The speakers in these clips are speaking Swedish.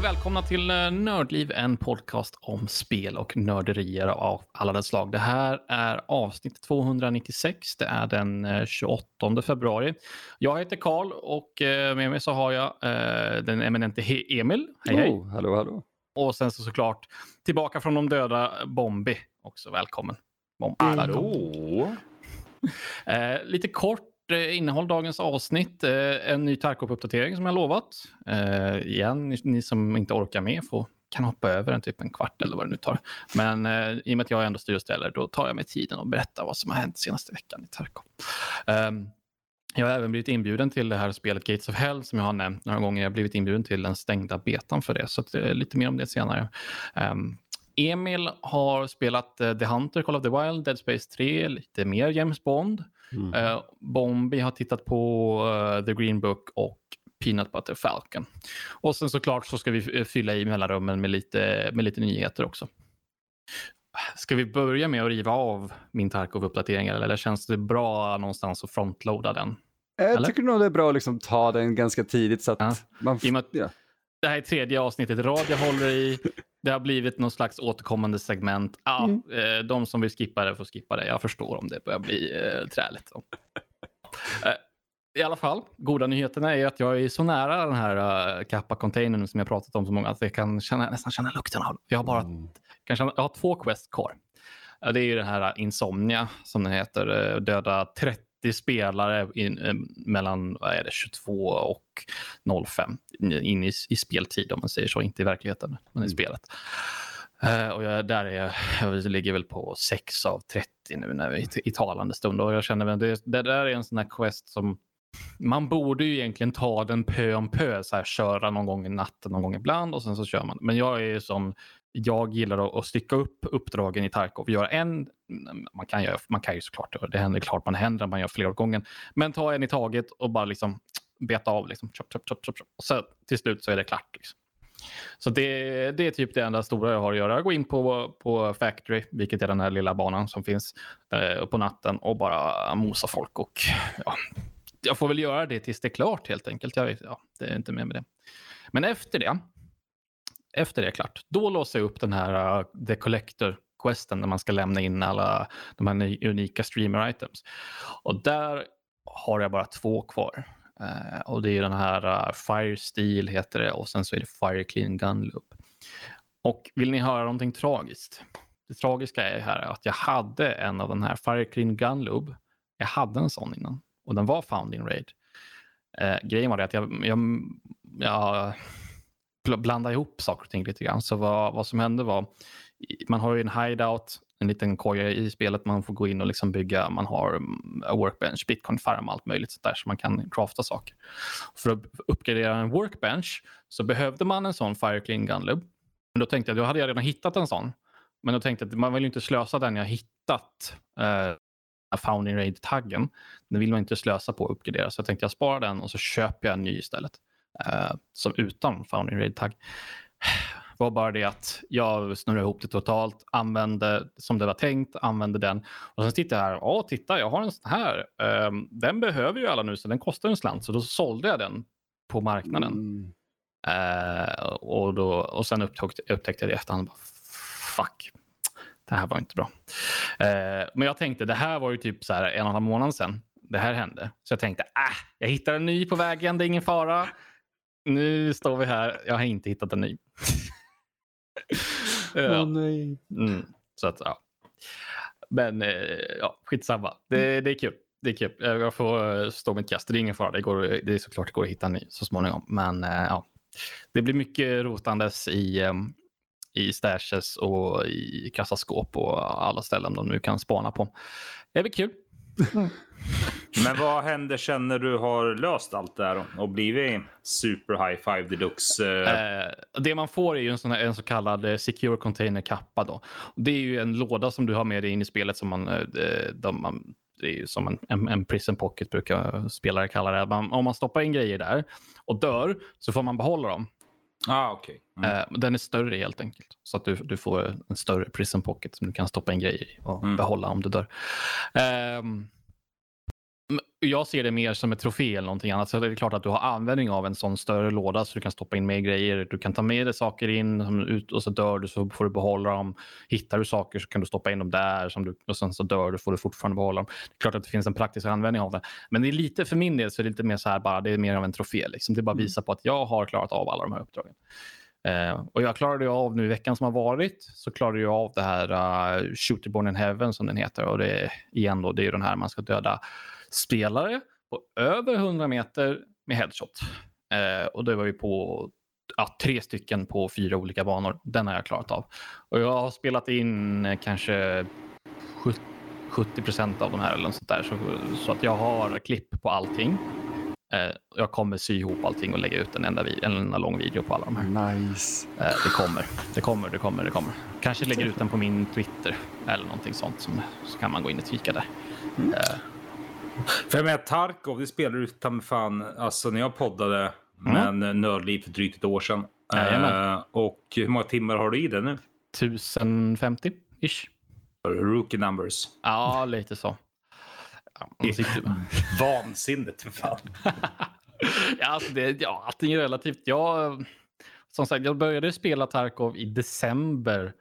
Och välkomna till eh, Nördliv, en podcast om spel och nörderier av alla dess slag. Det här är avsnitt 296. Det är den 28 eh, februari. Jag heter Karl och eh, med mig så har jag den eminente Emil. Hej, hej. Oh, hallå, hallå. Och sen så såklart tillbaka från de döda, Bombi. Också välkommen. Bombi. Hallå. lite kort Eh, Eh, innehåll dagens avsnitt. Eh, en ny Tarkov-uppdatering som jag lovat. Eh, igen, ni, ni, som inte orkar med får, kan hoppa över en typ en kvart eller vad det nu tar. Men eh, i och med att jag ändå styr och ställer, då tar jag mig tiden och berättar vad som har hänt senaste veckan i Tarkov. Um, jag har även blivit inbjuden till det här spelet Gates of Hell som jag har nämnt några gånger. Jag har blivit inbjuden till den stängda betan för det, så att, eh, lite mer om det senare. Um, Emil har spelat The Hunter, Call of the Wild, Dead Space 3, lite mer James Bond. Mm. Uh, Bombi har tittat på uh, The Green Book och Peanut Butter Falcon. Och sen såklart så ska vi fylla i mellanrummen med lite, med lite nyheter också. Ska vi börja med att riva av min Tarkov-uppdatering eller känns det bra någonstans att frontloada den? Jag eller? tycker nog det är bra att liksom ta den ganska tidigt så att ja. man... I att, ja. Det här är tredje avsnittet i rad jag håller i. Det har blivit någon slags återkommande segment. Ja, mm. eh, de som vill skippa det får skippa det. Jag förstår om det börjar bli eh, träligt. eh, I alla fall, goda nyheterna är att jag är så nära den här uh, kappa-containern som jag pratat om så många att jag kan känna, nästan känna lukten av Jag har bara mm. kan känna, jag har två quest kvar. Det är ju den här Insomnia som den heter. Eh, döda 30 30 spelare in, eh, mellan vad är det, 22 och 05 in i, i speltid om man säger så, inte i verkligheten men i mm. spelet. Uh, och jag, där är jag, jag ligger väl på 6 av 30 nu när vi, i talande stund och jag känner att det, det där är en sån här quest som man borde ju egentligen ta den pö om pö, så här, köra någon gång i natten, någon gång ibland och sen så kör man. Men jag är som jag gillar att stycka upp uppdragen i Tarkov. Göra en, man kan, göra, man kan ju såklart det händer klart man händer man gör fler åt gången. Men ta en i taget och bara liksom beta av. Liksom, chop, chop, chop, chop, chop. Och så till slut så är det klart. Liksom. Så det, det är typ det enda stora jag har att göra. Gå in på, på Factory, vilket är den här lilla banan som finns eh, på natten och bara mosa folk. Och, ja, jag får väl göra det tills det är klart helt enkelt. Jag vet, ja, det är inte mer med det. Men efter det efter det är klart, då låser jag upp den här uh, The Collector questen där man ska lämna in alla de här unika streamer items. Och där har jag bara två kvar. Uh, och det är den här uh, Fire Steel heter det och sen så är det Fire Clean Gun Loop. Och vill ni höra någonting tragiskt? Det tragiska är här att jag hade en av den här Fire Clean Gun Loop. Jag hade en sån innan och den var found in raid. Uh, grejen var det att jag, jag, jag blanda ihop saker och ting lite grann. Så vad, vad som hände var, man har ju en hideout, en liten koja i spelet man får gå in och liksom bygga. Man har mm, a workbench, bitcoin farm, allt möjligt sånt där så man kan crafta saker. För att uppgradera en workbench så behövde man en sån Fireclean Gunlub. Men då tänkte jag, då hade jag redan hittat en sån. Men då tänkte jag att man vill inte slösa den jag hittat. Uh, Founding Raid-taggen. Den vill man inte slösa på att uppgradera. Så jag tänkte jag sparar den och så köper jag en ny istället eh, som utan founding raid tag var bara det att jag snurrade ihop det totalt, använde som det var tänkt, använde den och sen tittade jag här. Ja, titta, jag har en sån här. Um, den behöver ju alla nu, så den kostar en slant, så då sålde jag den på marknaden. Mm. Uh, och, då, och sen upptäckte, upptäckte jag det i efterhand. Fuck, det här var inte bra. Uh, men jag tänkte, det här var ju typ så här en och en halv månad sedan det här hände. Så jag tänkte, äh, jag hittar en ny på vägen, det är ingen fara nu står vi här. Jag har inte hittat en ny. ja. oh, nej. Mm, så att, ja. Men eh, ja, skitsamma. Det, det är kul. Det är kul. Jag får eh, stå mitt kast. Det är ingen fara. Det, går, det är såklart det går att hitta en ny så småningom. Men eh, ja, det blir mycket rotandes i, i stashes och i kassaskåp och alla ställen de nu kan spana på. Det blir kul. Mm. Men vad händer sen när du har löst allt det här och blivit super high five deluxe? Eh, det man får är ju en, sån här, en så kallad eh, secure container kappa. Då. Det är ju en låda som du har med dig in i spelet som man, eh, de, man det är ju som en, en, en prison pocket brukar spelare kalla det. Man, om man stoppar in grejer där och dör så får man behålla dem. Ah, okay. Mm. Eh, den är större helt enkelt. Så att du, du får en större prison pocket som du kan stoppa in grejer i och mm. behålla om du dör. Um, Jag ser det mer som ett trofé eller någonting annat. Så det är klart att du har användning av en sån större låda så du kan stoppa in mer grejer. Du kan ta med dig saker in ut och så dör du så får du behålla dem. Hittar du saker så kan du stoppa in dem där som du, och sen så dör du får du fortfarande behålla dem. Det är klart att det finns en praktisk användning av det. Men det är lite för min del så är det lite mer så här bara. Det är mer av en trofé. Liksom. Det bara visar på att jag har klarat av alla de här uppdragen. Uh, och jag klarade ju av nu i veckan som har varit så klarade jag av det här uh, Shooterborn in Heaven som den heter. Och det är igen då, det är ju den här man ska döda spelare på över 100 meter med headshot. Uh, och det var ju på ja, tre stycken på fyra olika banor. Den har jag klarat av. Och jag har spelat in kanske 70 procent av de här eller något sånt där. Så, så att jag har klipp på allting. Eh, jag kommer sy ihop allting och lägga ut en enda, en enda lång video på alla de här. Nice. Eh, det kommer, det kommer, det kommer, det kommer. Kanske lägger ut den på min Twitter eller någonting sånt. Som, så kan man gå in och kika där. Mm. Eh. För jag menar, Tarkov, det spelade du ta med fan, alltså när jag poddade mm. med Nördliv för drygt ett år sedan. Uh, och hur många timmar har du i det nu? 1050-ish. Rookie numbers. Ja, lite så. Vansinnigt för fan. ja, alltså det, ja, allting är relativt. Jag, som sagt, jag började spela Tarkov i december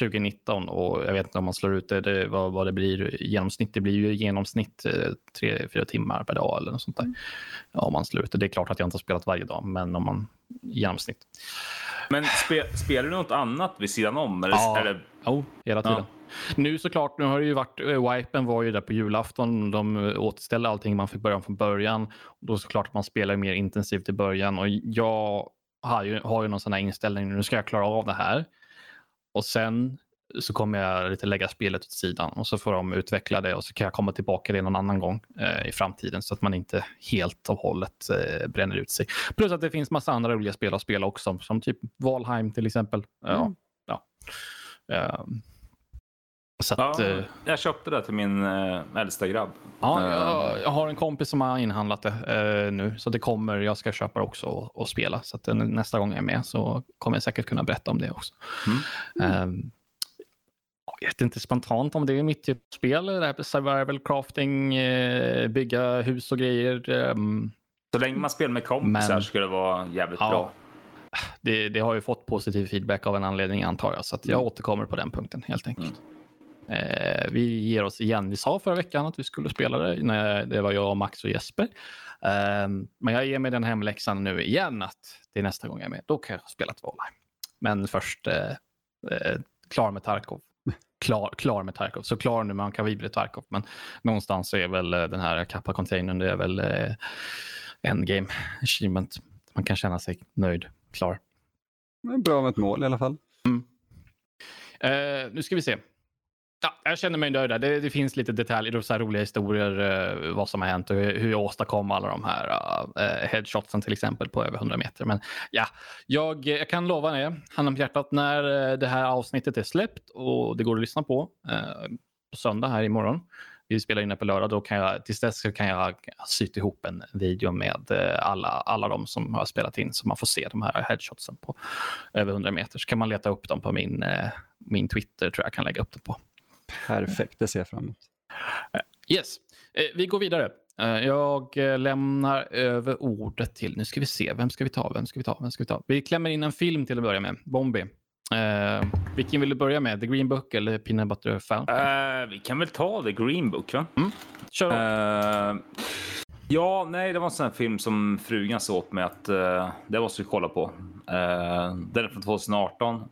2019 och jag vet inte om man slår ut det, det vad, vad det blir i genomsnitt. Det blir ju i genomsnitt eh, tre, fyra timmar per dag eller något sånt där. Ja, om man slår ut det. Det är klart att jag inte har spelat varje dag, men om man i genomsnitt. Men spe, spelar du något annat vid sidan om? Eller, ja, eller? Oh, hela tiden. Ja. Nu såklart, nu har det ju varit, äh, wipen var ju där på julafton. De återställde allting man fick börja från början. Då såklart att man spelar mer intensivt i början och jag har ju, har ju någon sån här inställning. Nu ska jag klara av det här. Och sen så kommer jag lite lägga spelet åt sidan och så får de utveckla det och så kan jag komma tillbaka det någon annan gång eh, i framtiden så att man inte helt och hållet eh, bränner ut sig. Plus att det finns massa andra roliga spel att spela också, som typ Valheim till exempel. Mm. Ja, ja. Um, så att, ja, eh, jag köpte det till min äh, äldsta grabb. Ja, jag, jag, har en kompis som har inhandlat det äh, nu, så det kommer. Jag ska köpa det också och, och spela. Så att, nästa gång jag är med så kommer jag säkert kunna berätta om det också. Mm. Um, jag vet inte spontant om det är mitt typ spel. Det här survival crafting, bygga hus och grejer. Um, så länge man spelar med kompisar men, ska det vara jävligt ja, bra. Det, det, har ju fått positiv feedback av en anledning antar jag, så jag mm. återkommer på den punkten helt enkelt. Mm. Eh, vi ger oss igen. Vi sa förra veckan att vi skulle spela det. När det var jag, Max och Jesper. Eh, men jag ger mig den hemläxan nu igen att det är nästa gång jag är med. Då kan jag spela ett Valheim. Men först eh, eh, klar med Tarkov. Klar, klar med Tarkov. Så klar nu med Ankavible Tarkov. Men någonstans är väl eh, den här kappa-containern, det är väl eh, endgame achievement. Man kan känna sig nöjd, klar. Bra med ett mål i alla fall. Mm. Nu ska vi se. Ja, jag känner mig nöjd. Det, det finns lite detaljer och så roliga historier uh, vad som har hänt och hur jag åstadkom alla de här uh, headshotsen till exempel på över 100 meter. Men ja, jag, jag kan lova er, handen på hjärtat, när uh, det här avsnittet är släppt och det går att lyssna på på söndag här imorgon. Vi spelar in det på lördag. Då kan jag, tills dess kan jag syta ihop en video med alla, alla de som har spelat in så man får se de här headshotsen på över 100 meter. Så kan man leta upp dem på min, min Twitter tror jag kan lägga upp dem på. Perfekt, det ser jag fram emot. Yes, eh, vi går vidare. Eh, jag eh, lämnar över ordet till, nu ska vi se, vem ska vi ta, vem ska vi ta, vem ska vi ta? Vi klämmer in en film till att börja med, Bombi. Uh, vilken vill du börja med? The Green Book eller Peanut Butter Fountain? Uh, vi kan väl ta The Green Book, va? Mm. Kör uh, Ja, nej, det var en sån här film som frugan sa åt mig att uh, det måste vi kolla på. den är från 2018.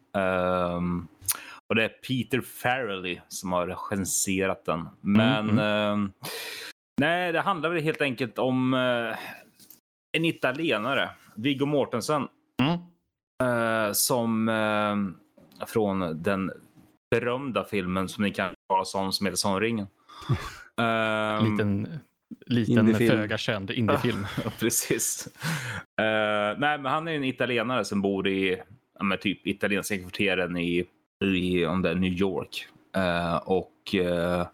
Och det är Peter Farrelly som har recenserat den. Men mm, mm. Eh, nej, det handlar väl helt enkelt om eh, en italienare, Viggo Mortensen, mm. eh, som eh, från den berömda filmen som ni kan tala om som heter Sonringen. um, liten liten föga känd indiefilm. Precis. Uh, nej, men han är en italienare som bor i ja, typ italienska kvarteren i i om det är New York. Uh, och uh,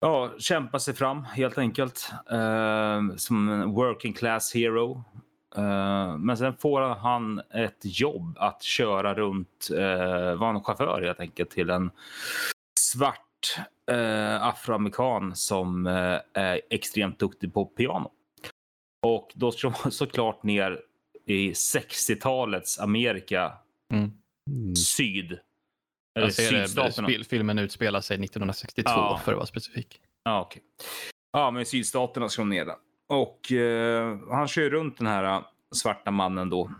ja, kämpa sig fram helt enkelt. Uh, som en working class hero. men sen får han ett jobb att köra runt, uh, vara en chaufför helt enkelt till en svart eh, afroamerikan som eh, är extremt duktig på piano. Och då slår man såklart ner i 60-talets Amerika Mm. Mm. syd. Eller det, sydstaterna. spel, filmen utspelar sig 1962 Ja. för att vara specifik. Ja, okej. Ja, men sydstaterna slår ner där. Och eh, han kör runt den här eh, svarta mannen då.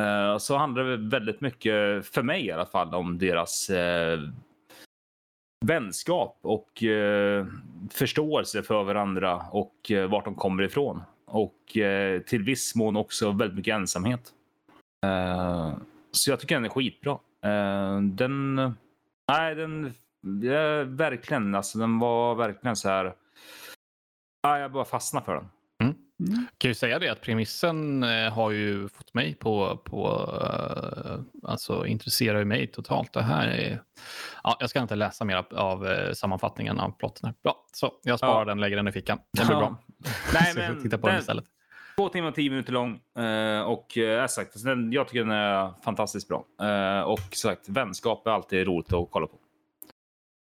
Eh, så handlar det väldigt mycket, för mig i alla fall, om deras eh, vänskap och eh, förståelse för varandra och eh, vart de kommer ifrån. Och eh, till viss mån också väldigt mycket ensamhet. Eh, så jag tycker den är skitbra. Eh, den... Nej, den... Ja, verkligen. Alltså, den var verkligen så här... Ja, jag bara fastnade för den. kan ju säga det att premissen eh, har ju fått mig på, på eh, alltså intresserar ju mig totalt. Det här är, ja, jag ska inte läsa mer av, av eh, sammanfattningen av plotten. Här. Bra, så jag sparar Ja. den, lägger den i fickan. Det blir bra. Nej, Så jag får men titta på den den, istället. Två timmar och tio minuter lång. Eh, och eh, sagt, jag tycker den är fantastiskt bra. Eh, och sagt, vänskap är alltid roligt att kolla på.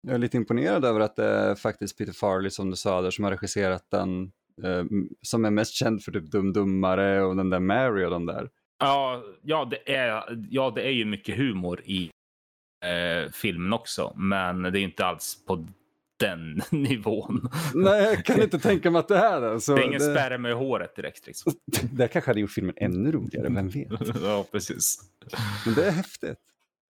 Jag är lite imponerad över att det är faktiskt Peter Farley som du sa där som har regisserat den eh, som är mest känd för typ Dum Dummare och den där Mary och de där. Ja, ja, det är, ja, det är ju mycket humor i eh, filmen också, men det är inte alls på den nivån. Nej, jag kan inte tänka mig att det här är. Så det är ingen det, spärre med håret direkt. Liksom. det kanske hade gjort filmen ännu roligare, vem vet? ja, precis. Men det är häftigt.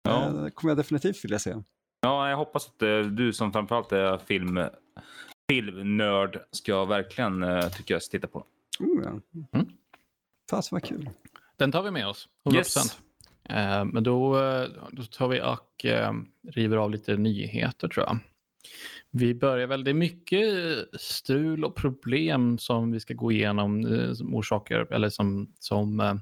Ja. Eh, Det kommer jag definitivt vilja se. Ja, jag hoppas att eh, du som framförallt är film, filmnörd ska verkligen, eh, tycker jag, titta på. Oh, ja. Mm. Fasen vad kul. Den tar vi med oss, 100%. Yes. Eh, men då, då tar vi och eh, river av lite nyheter tror jag. Vi börjar väl, det är mycket strul och problem som vi ska gå igenom eh, som orsaker, eller som, som eh,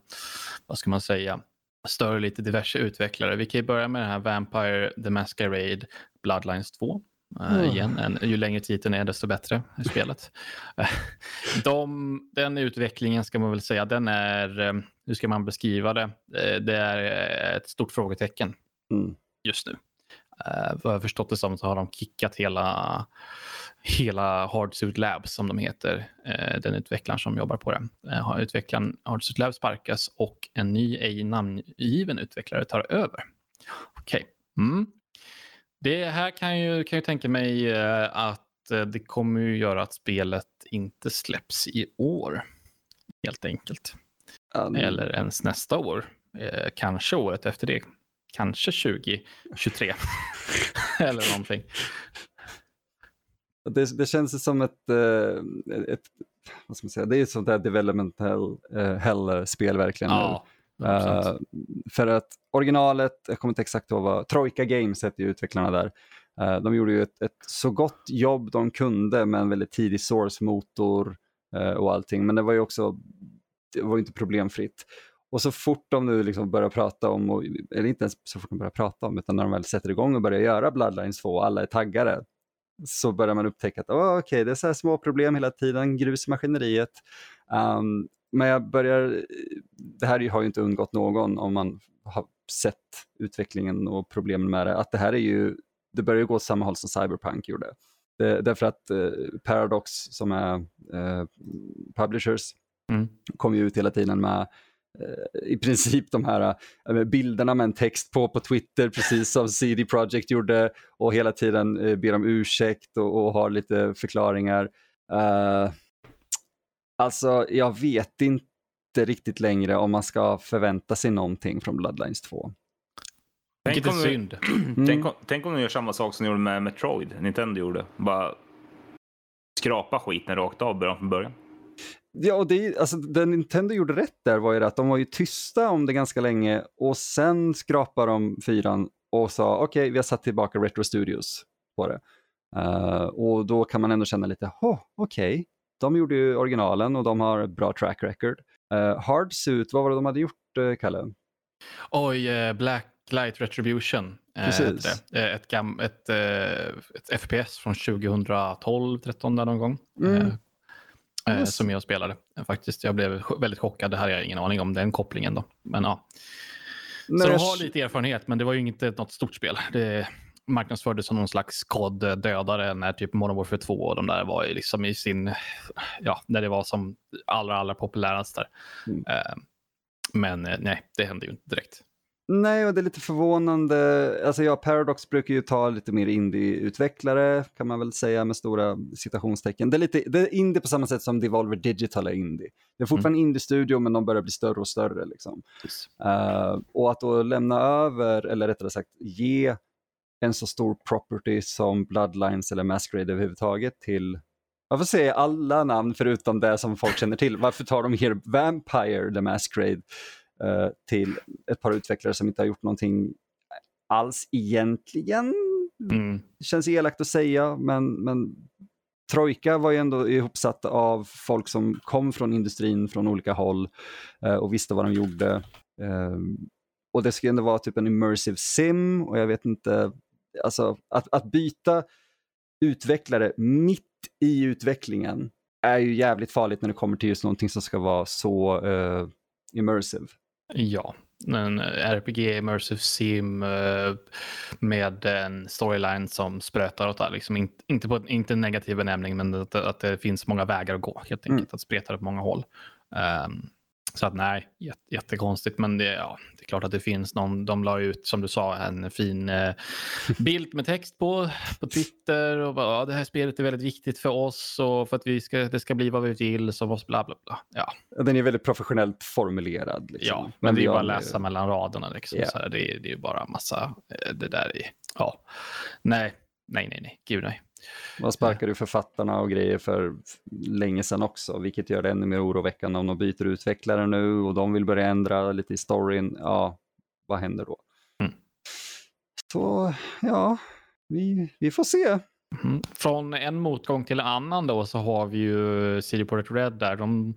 vad ska man säga, stör lite diverse utvecklare. Vi kan ju börja med den här Vampire the Masquerade Bloodlines 2. Eh, Mm. igen, en, ju längre titeln är desto bättre i spelet. Eh, De, den utvecklingen ska man väl säga, den är, eh, hur ska man beskriva det? Eh, Det är eh, ett stort frågetecken Mm. just nu. Uh, vad jag förstått det som så har de kickat hela, hela Hardsuit Labs som de heter. eh, den utvecklaren som jobbar på det. Uh, utvecklaren Hardsuit Labs sparkas och en ny ej namngiven utvecklare tar över. Okej. Mm. Det här kan ju, kan ju tänka mig eh, att eh, det kommer ju göra att spelet inte släpps i år. Helt enkelt. Nu- Eller ens nästa år. Eh, kanske året efter det. Kanske 2023. Eller någonting. Det, det känns som ett, eh, ett vad ska man säga, det är ett sånt där developmental uh, hell-spel verkligen. nu. Ja, Eh, för att originalet, jag kommer inte exakt ihåg vad, Troika Games hette ju utvecklarna där. Eh, de gjorde ju ett, ett så gott jobb de kunde med en väldigt tidig source-motor eh, och allting, men det var ju också, det var inte problemfritt. Och så fort de nu liksom börjar prata om, och, eller inte ens så fort de börjar prata om, utan när de väl sätter igång och börjar göra Bloodlines 2 och alla är taggade, så börjar man upptäcka att oh, okay, det är så små problem hela tiden, grus i maskineriet. Um, men jag börjar, det här har ju inte undgått någon om man har sett utvecklingen och problemen med det, att det här är ju, det börjar ju gå åt samma håll som Cyberpunk gjorde. Det, därför att eh, Paradox som är eh, publishers Mm. kommer ju ut hela tiden med eh, i princip de här eh, bilderna med en text på på Twitter, precis som CD Projekt gjorde och hela tiden eh, ber om ursäkt och, och har lite förklaringar. Eh, alltså, jag vet inte riktigt längre om man ska förvänta sig någonting från Bloodlines 2. Tänk Vilket är om, synd. Mm. tänk, om, tänk om de gör samma sak som de gjorde med Metroid, Nintendo gjorde. Bara skrapa skiten rakt av början från början. Ja, och det, alltså, det Nintendo gjorde rätt där var ju att de var ju tysta om det ganska länge och sen skrapade de fyran och sa okej, vi har satt tillbaka Retro Studios på det. Eh, och då kan man ändå känna lite, oh, okej, de gjorde ju originalen och de har ett bra track record. Uh, Hardsuit, vad var det de hade gjort, uh, Kalle? Oj, eh, Black Light Retribution. Precis. det. Ett, ett, ett FPS från 2012, 13 där någon gång. Mm. Yes. Som jag spelade. Faktiskt, jag blev väldigt chockad. Det här har jag ingen aning om, den kopplingen då. Men ja. Så När de jag- har lite erfarenhet, men det var ju inte något stort spel. Det, marknadsfördes som någon slags koddödare när typ Modern Warfare 2 och de där var i, liksom i sin, ja, när det var som allra, allra populärast där. Mm. Eh, men eh, nej, det hände ju inte direkt. Nej, och det är lite förvånande. Alltså ja, Paradox brukar ju ta lite mer indie-utvecklare kan man väl säga med stora citationstecken. Det är, lite, det är indie på samma sätt som Devolver Digital är indie. Det är fortfarande mm. indie-studio men de börjar bli större och större. Liksom. Uh, och att då lämna över, eller rättare sagt ge en så stor property som Bloodlines eller Masquerade överhuvudtaget till varför säger alla namn förutom det som folk känner till? Varför tar de Here Vampire the Masquerade uh, till ett par utvecklare som inte har gjort någonting alls egentligen? Mm. Känns elakt att säga, men, men Trojka var ju ändå ihopsatt av folk som kom från industrin från olika håll uh, och visste vad de gjorde. Uh, och det skulle ändå vara typ en immersive sim och jag vet inte, alltså att, att byta utvecklare mitt i utvecklingen är ju jävligt farligt när det kommer till just någonting som ska vara så uh, immersive. Ja, en RPG, immersive sim uh, med en storyline som sprötar åt liksom in, inte, på, inte en negativ benämning men att, att det finns många vägar att gå helt enkelt, mm. att spreta åt många håll. Um, så att nej, jättekonstigt. Men det, ja, det är klart att det finns någon. De la ut, som du sa, en fin eh, bild med text på, på Twitter. Och bara, ja, det här spelet är väldigt viktigt för oss och för att vi ska, det ska bli vad vi vill. Så måste bla bla bla. Ja. Den är väldigt professionellt formulerad. Liksom. Ja, men, men det är bara att läsa mellan raderna. Liksom, yeah. så här, det, är, det är bara massa, eh, det där är, ja. Nej, nej, nej, nej, gud nej. Man sparkade ju författarna och grejer för länge sedan också, vilket gör det ännu mer oroväckande om de byter utvecklare nu och de vill börja ändra lite i storyn. Ja, vad händer då? Mm. Så ja, vi, vi får se. Mm. Från en motgång till en annan då så har vi ju CD Projekt Red där. De,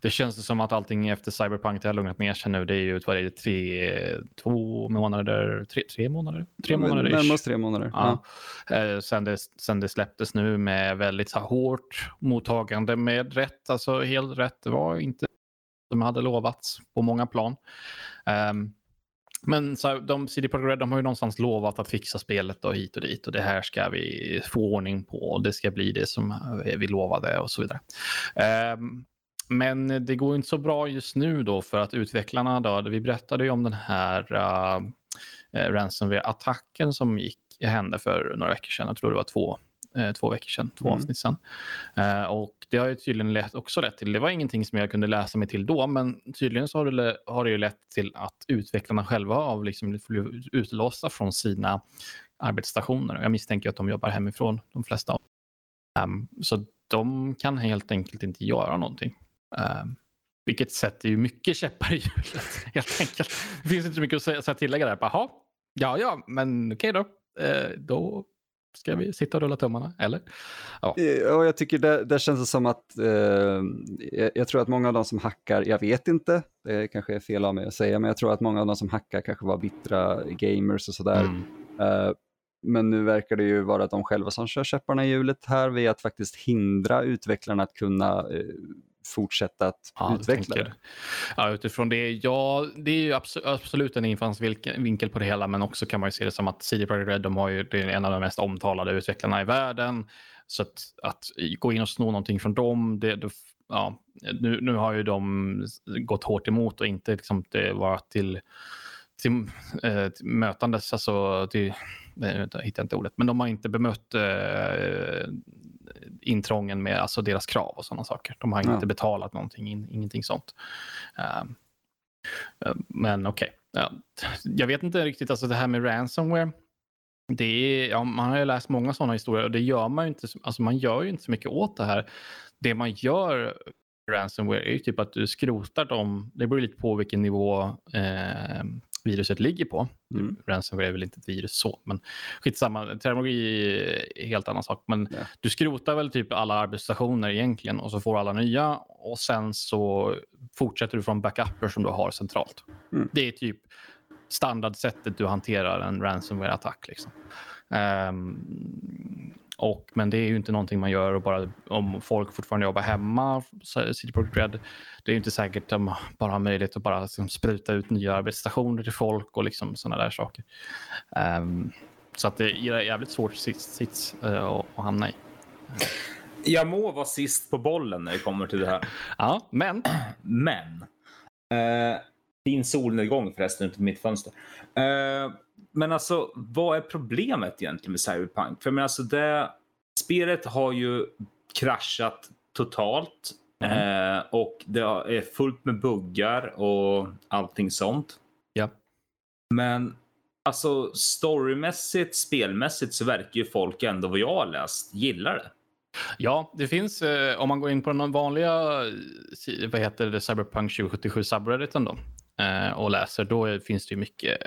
det känns som att allting efter Cyberpunk har lugnat ner sig nu. Det är ju vad är det, tre, två månader, tre, tre månader? Tre månader Närmast tre månader. Ja. ja. Eh, sen, det, sen det släpptes nu med väldigt så hårt mottagande med rätt, alltså helt rätt. Det var inte som hade lovats på många plan. Um, men så, de, CD Projekt Red de har ju någonstans lovat att fixa spelet och hit och dit och det här ska vi få ordning på och det ska bli det som eh, vi lovade och så vidare. Um, men det går inte så bra just nu då för att utvecklarna då, vi berättade ju om den här uh, ransomware-attacken som gick, hände för några veckor sedan, jag tror det var två eh, två veckor sedan, två mm. avsnitt sedan. Eh, och det har ju tydligen lett, också lett till, det var ingenting som jag kunde läsa mig till då, men tydligen så har det, har det ju lett till att utvecklarna själva har liksom blivit utlåsta från sina arbetsstationer. Jag misstänker att de jobbar hemifrån, de flesta. Um, så de kan helt enkelt inte göra någonting. Um, vilket sätter ju mycket käppar i hjulet helt enkelt. Det finns inte så mycket att säga, tillägga där. Jaha, ja, ja, men okej då. Eh, då Ska vi sitta och rulla tummarna, eller? Ja, ja jag tycker det, det känns som att eh, jag, jag, tror att många av de som hackar, jag vet inte, det kanske är fel av mig att säga, men jag tror att många av de som hackar kanske var bittra gamers och sådär. Mm. Eh, men nu verkar det ju vara de själva som kör käpparna i hjulet här vid att faktiskt hindra utvecklarna att kunna eh, fortsätta att ja, utveckla det. Ja, utifrån det, ja, det är ju absolut en infallsvinkel på det hela, men också kan man ju se det som att CD Projekt Red, de har ju, det är en av de mest omtalade utvecklarna i världen. Så att, att gå in och sno någonting från dem, det, det ja, nu, nu har ju de gått hårt emot och inte liksom det var till, till, äh, till mötandes, alltså till, jag hittar inte ordet, men de har inte bemött äh, intrången med alltså deras krav och sådana saker. De har ja. inte betalat någonting, in, ingenting sånt. Uh, men okej, okay. ja. jag vet inte riktigt, alltså det här med ransomware. Det är, ja, man har ju läst många sådana historier och det gör man ju inte, alltså man gör ju inte så mycket åt det här. Det man gör ransomware är ju typ att du skrotar dem, det beror lite på vilken nivå eh, viruset ligger på. Mm. Ransomware är väl inte ett virus så, men skitsamma. Terminologi är en helt annan sak. Men ja. du skrotar väl typ alla arbetsstationer egentligen och så får alla nya och sen så fortsätter du från backuper som du har centralt. Mm. Det är typ standardsättet du hanterar en ransomware-attack. Liksom. Um, och, men det är ju inte någonting man gör och bara om folk fortfarande jobbar hemma, City Project Red, det är ju inte säkert att de bara har möjlighet att bara liksom, spruta ut nya arbetsstationer till folk och liksom sådana där saker. Um, Så att det är jävligt svårt sits, sits uh, att hamna i. Jag må vara sist på bollen när det kommer till det här. Ja, men. Men. Uh, fin solnedgång förresten ute mitt fönster. Uh, men alltså, vad är problemet egentligen med Cyberpunk? För men alltså det spelet har ju kraschat totalt mm. uh, och det är fullt med buggar och allting sånt. Ja. Men alltså storymässigt, spelmässigt så verkar ju folk ändå vad jag har läst gillar det. Ja, det finns eh, om man går in på den vanliga vad heter det, Cyberpunk 2077 subredditen då eh, och läser, då finns det ju mycket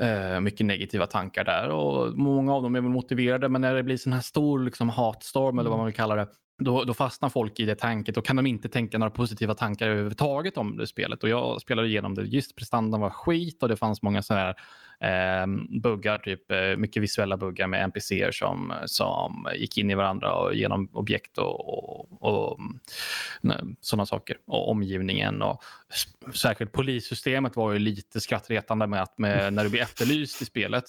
eh, mycket negativa tankar där och många av dem är väl motiverade men när det blir sån här stor liksom, hatstorm eller vad man vill kalla det då, då, fastnar folk i det tanket. Då kan de inte tänka några positiva tankar överhuvudtaget om det spelet. Och jag spelade igenom det. Just prestandan var skit och det fanns många sådana här eh, buggar, typ eh, mycket visuella buggar med NPCer som, som gick in i varandra och genom objekt och, och, och mm, sådana saker. Och omgivningen och särskilt polissystemet var ju lite skrattretande med att med, när du blir efterlyst i spelet.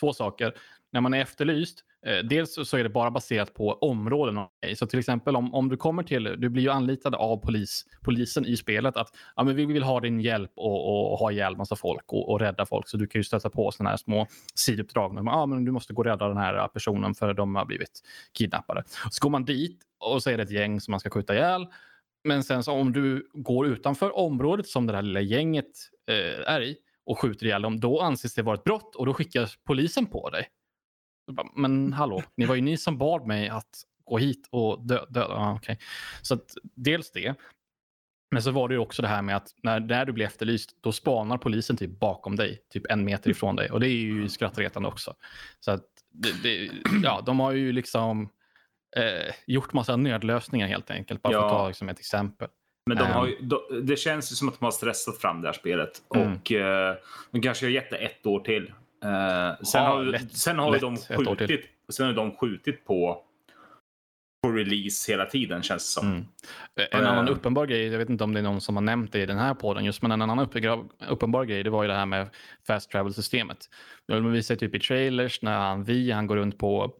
Två saker. När man är efterlyst Eh, dels så är det bara baserat på områden. Så till exempel om, om du kommer till, du blir ju anlitad av polis, polisen i spelet att ja, men vi vill ha din hjälp och, och ha ihjäl massa folk och, och rädda folk. Så du kan ju stöta på sådana här små sidouppdrag. Ja, men du måste gå och rädda den här personen för de har blivit kidnappade. Så går man dit och så är det ett gäng som man ska skjuta ihjäl. Men sen så om du går utanför området som det här lilla gänget eh, är i och skjuter ihjäl dem, då anses det vara ett brott och då skickas polisen på dig. Men hallå, ni var ju ni som bad mig att gå hit och döda. Dö. Ah, okay. Så att, dels det. Men så var det ju också det här med att när, när du blir efterlyst, då spanar polisen typ bakom dig, typ en meter ifrån dig. Och det är ju skrattretande också. Så att det, det, ja, de har ju liksom eh, gjort massa nödlösningar helt enkelt. Bara ja. för att ta liksom, ett exempel. Men de har ju, ehm. de, det känns ju som att de har stressat fram det här spelet. Mm. Och eh, de kanske har gett det ett år till. Uh, sen, ja, har, lätt, sen har lätt, de skjutit, sen har de skjutit på, på release hela tiden känns det som. Mm. En uh, annan uppenbar grej, jag vet inte om det är någon som har nämnt det i den här podden just, men en annan uppenbar grej det var ju det här med fast travel-systemet. De visar typ i trailers när han, vi, han går runt på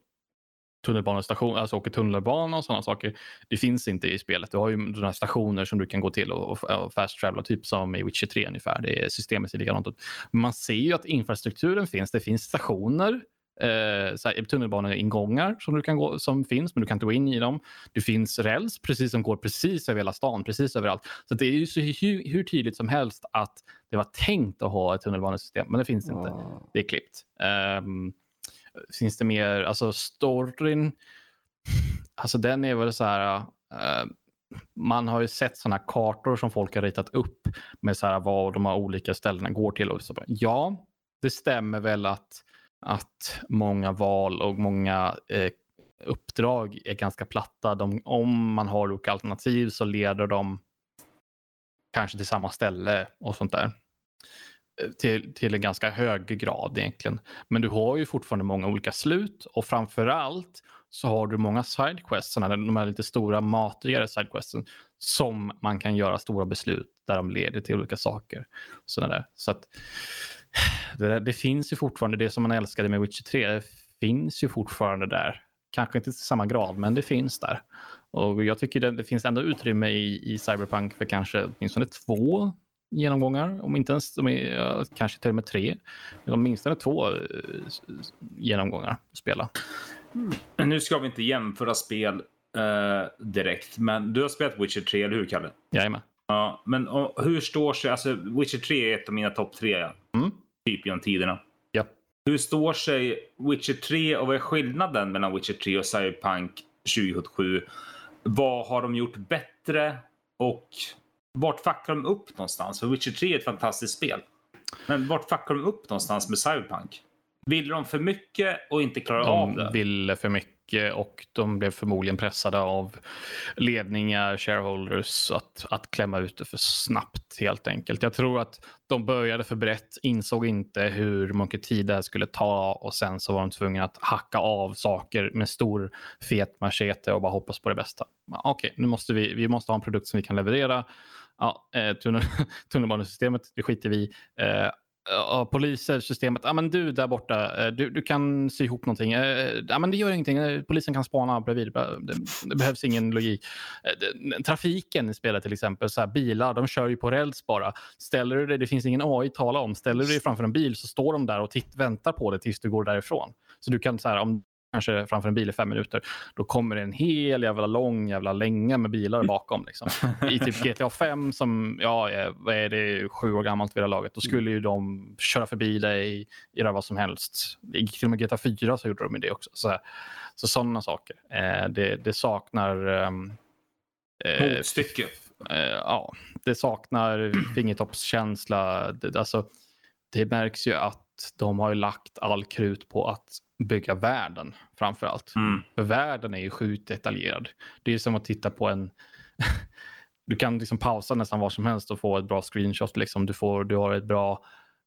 tunnelbanestation, alltså åker tunnelbana och sådana saker. Det finns inte i spelet. Du har ju några stationer som du kan gå till och, och fast travela, typ som i Witcher 3 ungefär. Det är, systemet ser likadant ut. Man ser ju att infrastrukturen finns. Det finns stationer, eh, tunnelbaneingångar som, du kan gå, som finns, men du kan inte gå in i dem. Det finns räls precis som går precis över hela stan, precis överallt. Så det är ju så hur, hur tydligt som helst att det var tänkt att ha ett tunnelbanesystem, men det finns inte. Det är klippt. Um, finns det mer, alltså storyn, alltså den är väl så här, uh, man har ju sett sådana kartor som folk har ritat upp med så här vad de här olika ställena går till. Och så. Ja, det stämmer väl att, att många val och många eh, uppdrag är ganska platta. De, om man har olika alternativ så leder de kanske till samma ställe och sånt där till, till en ganska hög grad egentligen. Men du har ju fortfarande många olika slut och framför allt så har du många sidequests, de här lite stora matigare sidequesten som man kan göra stora beslut där de leder till olika saker. Sådana där. Så att, det, det, finns ju fortfarande, det som man älskade med Witcher 3, det finns ju fortfarande där. Kanske inte till samma grad, men det finns där. Och jag tycker det, det finns ändå utrymme i, i Cyberpunk för kanske åtminstone två genomgångar, om inte ens de är, kanske till och med tre. Men åtminstone två eh, genomgångar att spela. Mm. Nu ska vi inte jämföra spel uh, direkt, men du har spelat Witcher 3, eller hur Kalle? Jajamän. Ja, men och, hur står sig, alltså Witcher 3 är ett av mina topp tre, mm. typ genom tiderna. Ja. Hur står sig Witcher 3 och vad är skillnaden mellan Witcher 3 och Cyberpunk 2077? Vad har de gjort bättre och vart fuckar de upp någonstans? För Witcher 3 är ett fantastiskt spel. Men vart fuckar de upp någonstans med Cyberpunk? Ville de för mycket och inte klara de av det? De ville för mycket och de blev förmodligen pressade av ledningar, shareholders att, att klämma ut det för snabbt helt enkelt. Jag tror att de började för brett, insåg inte hur mycket tid det här skulle ta och sen så var de tvungna att hacka av saker med stor fet machete och bara hoppas på det bästa. Okej, okay, nu måste vi, vi måste ha en produkt som vi kan leverera ja, eh, tunnel, tunnelbanesystemet, det skiter vi eh, ja, poliser, systemet. Ja, men du där borta, eh, du, du kan sy ihop någonting. Eh, ja, men det gör ingenting. Polisen kan spana bredvid. Det, det behövs ingen logik. Trafiken i spelet till exempel, så här, bilar, de kör ju på räls bara. Ställer du dig, det finns ingen AI att tala om. Ställer du dig framför en bil så står de där och titt, väntar på dig tills du går därifrån. Så du kan så här, om kanske framför en bil i fem minuter, då kommer det en hel jävla lång jävla länga med bilar bakom. Liksom. I typ GTA 5 som, ja, är- vad är det, sju år gammalt vid det laget, då skulle ju de köra förbi dig, göra vad som helst. I till och med GTA 4 så gjorde de det också. Så, så sådana saker. Eh, det, det saknar... ehm, eh, Motstycke. eh, ja, det saknar fingertoppskänsla. Det, alltså, det märks ju att de har lagt all krut på att bygga världen framför allt. Mm. För världen är ju sjukt detaljerad. Det är som att titta på en... du kan liksom pausa nästan var som helst och få ett bra screenshot. Liksom. Du, får, du har ett bra...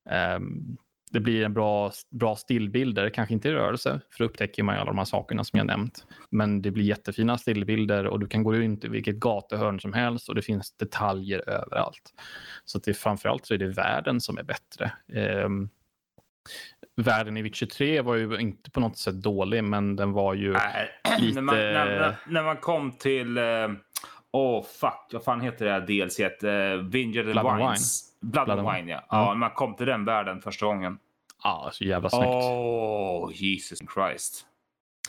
ehm, det blir en bra, bra stillbilder, kanske inte i rörelse, för då upptäcker man ju alla de här sakerna som jag nämnt. Men det blir jättefina stillbilder och du kan gå runt i vilket gatuhörn som helst och det finns detaljer överallt. Så att det, framförallt så är det världen som är bättre. Ehm, världen i Witcher 3 var ju inte på något sätt dålig, men den var ju... Nej, Lite- när, man, när, när, man kom till... eh, Åh, oh, fuck. Vad fan heter det här DLC? Uh, Vineyard and Blood and Wines. Blood, Blood and Wine, ja. Ja. ja. när man kom till den världen första gången. Ja, så jävla snyggt. Åh, Jesus Christ.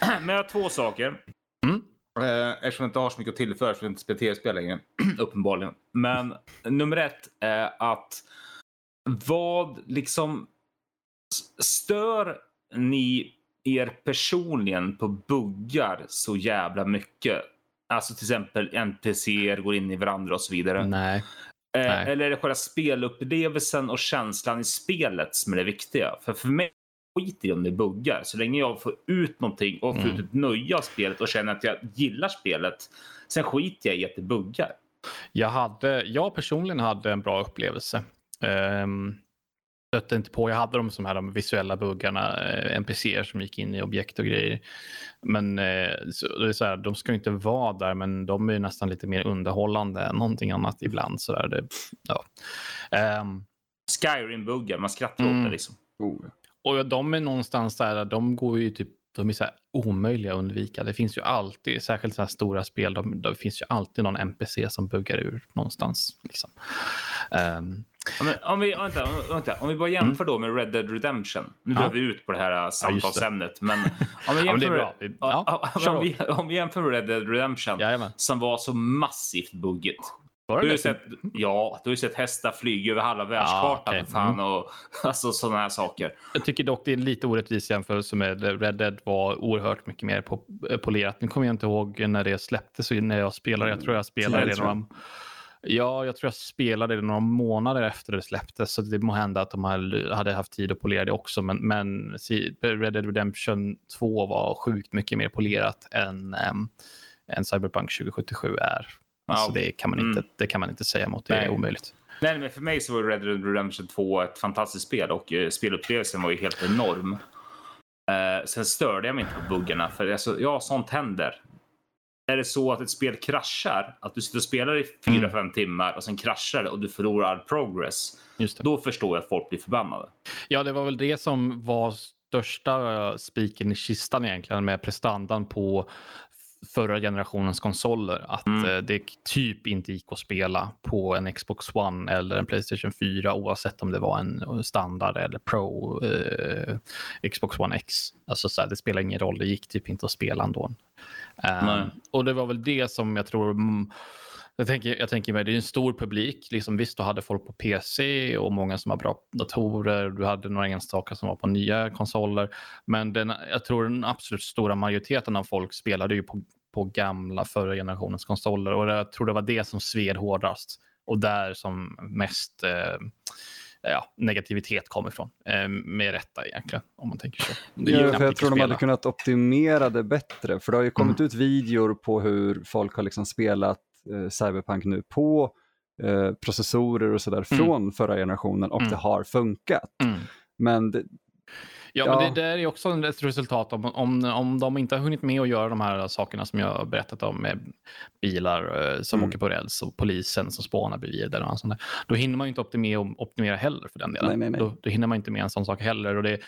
Men jag har två saker. Mm. Eh, eftersom jag inte har så mycket att tillföra eftersom jag inte spelar tv-spel längre. Uppenbarligen. Men nummer ett är att vad liksom stör ni er personligen på buggar så jävla mycket? Alltså till exempel NPCer går in i varandra och så vidare. Nej. Eh, Nej. eller är det själva spelupplevelsen och känslan i spelet som är det viktiga? För för mig skiter i om det buggar. Så länge jag får ut någonting och får Mm. ut ett nöje av spelet och känner att jag gillar spelet. Sen skiter jag i att det buggar. Jag, hade, jag personligen hade en bra upplevelse. Um, stötte inte på. Jag hade de som här de visuella buggarna, eh, NPCer som gick in i objekt och grejer. Men eh, så, det är så här, de ska ju inte vara där, men de är ju nästan lite mer underhållande än någonting annat ibland. Så där. Det, ja. Ehm, Skyrim-buggar, man skrattar åt Mm. det liksom. Oh. Och de är någonstans där, de går ju typ, de är så här omöjliga att undvika. Det finns ju alltid, särskilt så här stora spel, de, det finns ju alltid någon NPC som buggar ur någonstans. Liksom. Ehm, Ja, men Om vi, vänta, vänta, om vi bara jämför då med Red Dead Redemption. Nu Ja. drar vi ut på det här äh, samtalsämnet. men om vi ja, jämför, Ja, ja, om, vi, jämför med Red Dead Redemption jajamän. som var så massivt buggigt. Var Du har sett, ja, du har ju sett hästar flyga över halva världskartan okej. för fan Mm. och alltså sådana här saker. Jag tycker dock det är en lite orättvis jämförelse med Red Dead var oerhört mycket mer eh, polerat. Nu kommer jag inte ihåg när det släpptes och när jag spelade. Jag tror jag spelade några... Ja, jag tror jag spelade det några månader efter det släpptes. Så det må hända att de hade- haft tid att polera det också. Men, men Red Dead Redemption 2 var sjukt mycket mer polerat än, äm, än Cyberpunk 2077 är. Alltså Ja. det, kan man inte, Mm. det kan man inte säga emot. Det är Nej. omöjligt. Nej, men för mig så var Red Dead Redemption 2 ett fantastiskt spel och eh, spelupplevelsen var ju helt enorm. Eh, sen störde jag mig inte på buggarna för alltså, ja, sånt händer. Är det så att ett spel kraschar, att du sitter och spelar i 4-5 Mm. timmar och sen kraschar det och du förlorar all progress, då förstår jag att folk blir förbannade. Ja, det var väl det som var största spiken i kistan egentligen med prestandan på förra generationens konsoler. Att Mm. eh, det typ inte gick att spela på en Xbox One eller en Playstation 4 oavsett om det var en standard eller Pro eh, Xbox One X. Alltså så här, det spelar ingen roll, det gick typ inte att spela ändå. Eh, Nej. och det var väl det som jag tror jag tänker, jag tänker mig, det är en stor publik. Liksom, visst, du hade folk på PC och många som har bra datorer. Du hade några enstaka som var på nya konsoler. Men den, jag tror den absolut stora majoriteten av folk spelade ju på, på gamla förra generationens konsoler. Och jag tror det var det som sved hårdast. Och där som mest eh, ja, negativitet kom ifrån. Eh, med rätta egentligen, om man tänker så. Ja, jag tror de spela. hade kunnat optimera det bättre. För det har ju kommit Mm. ut videor på hur folk har liksom spelat Cyberpunk nu på eh, processorer och sådär Mm. från förra generationen och Mm. det har funkat. Mm. Men det, Ja, Ja. men det, det är också ett resultat om, om, om de inte har hunnit med att göra de här sakerna som jag har berättat om med bilar eh, som Mm. åker på räls och polisen som spånar bredvid eller något sånt där. Då hinner man ju inte optimera, optimera heller för den delen. Nej, nej, nej. Då, då hinner man inte med en sån sak heller. Och det,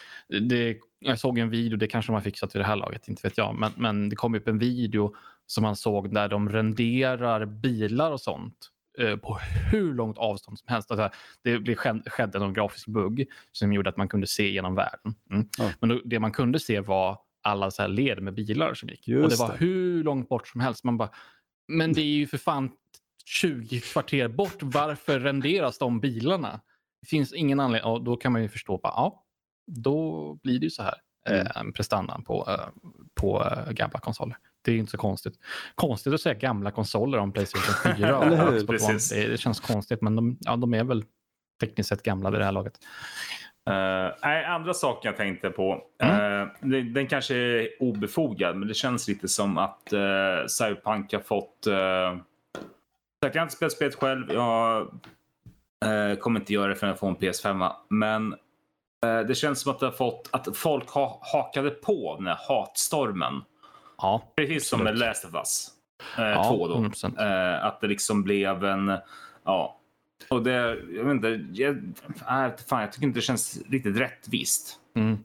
det, jag såg en video, det kanske de har fixat vid det här laget, inte vet jag. Men, men det kom upp en video som man såg där de renderar bilar och sånt eh, på hur långt avstånd som helst. Alltså, det skedde någon grafisk bugg som gjorde att man kunde se genom världen. Mm. Ja. Men då, det man kunde se var alla så här led med bilar som gick. och det Just var det. hur långt bort som helst. Man bara, men det är ju för fan 20 kvarter bort. Varför renderas de bilarna? Det finns ingen anledning. Och då kan man ju förstå, bara, ja, då blir det ju så här. Mm. Eh, prestandan på, eh, på eh, gamla konsoler. Det är inte så konstigt. Konstigt att säga gamla konsoler om Playstation 4 och? Xbox One. Det, känns konstigt, men de, ja, de är väl tekniskt sett gamla vid det här laget. Uh, nej, andra saker jag tänkte på. Mm. eh, den, den kanske är obefogad, men det känns lite som att uh, Cyberpunk har fått... Uh, jag har inte spelat spelet själv. Jag eh, kommer inte göra det förrän jag får en PS5. Men det känns som att det har fått att folk ha, hakade på den här hatstormen. Ja, Precis som med. Last of Us eh, ja 2 då. 100%. Eh, att det liksom blev en... Ja. Och det... Jag vet inte. Jag, nej, fan, jag tycker inte det känns riktigt rättvist. Mm.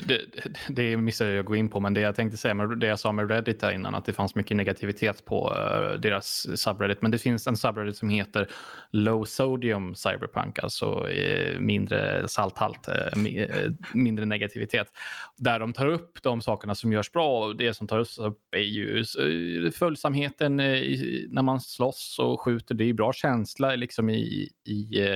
Det, det, det missade jag att gå in på, men det jag tänkte säga med det jag sa med Reddit där innan, att det fanns mycket negativitet på uh, deras subreddit. Men det finns en subreddit som heter Low Sodium Cyberpunk, alltså uh, mindre salthalt, uh, mindre negativitet. Där de tar upp de sakerna som görs bra. Och det som tas upp är ju följsamheten i, när man slåss och skjuter. Det är ju bra känsla liksom i, i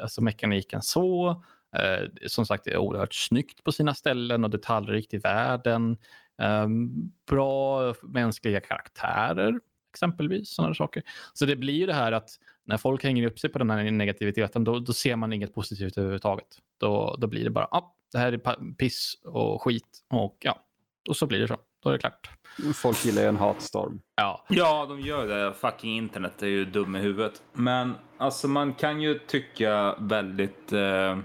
alltså mekaniken så. Eh, som sagt, det är oerhört snyggt på sina ställen och detaljrikt i världen. Ehm, bra mänskliga karaktärer, exempelvis. Sådana saker. Så det blir ju det här att när folk hänger upp sig på den här negativiteten, då, då ser man inget positivt överhuvudtaget. Då, då blir det bara, ah, det här är piss och skit och ja, och så blir det så. Då är det klart. Folk gillar ju en hatstorm. Ja, Ja, de gör det. Fucking internet är ju dum i huvudet. Men alltså man kan ju tycka väldigt... Eh,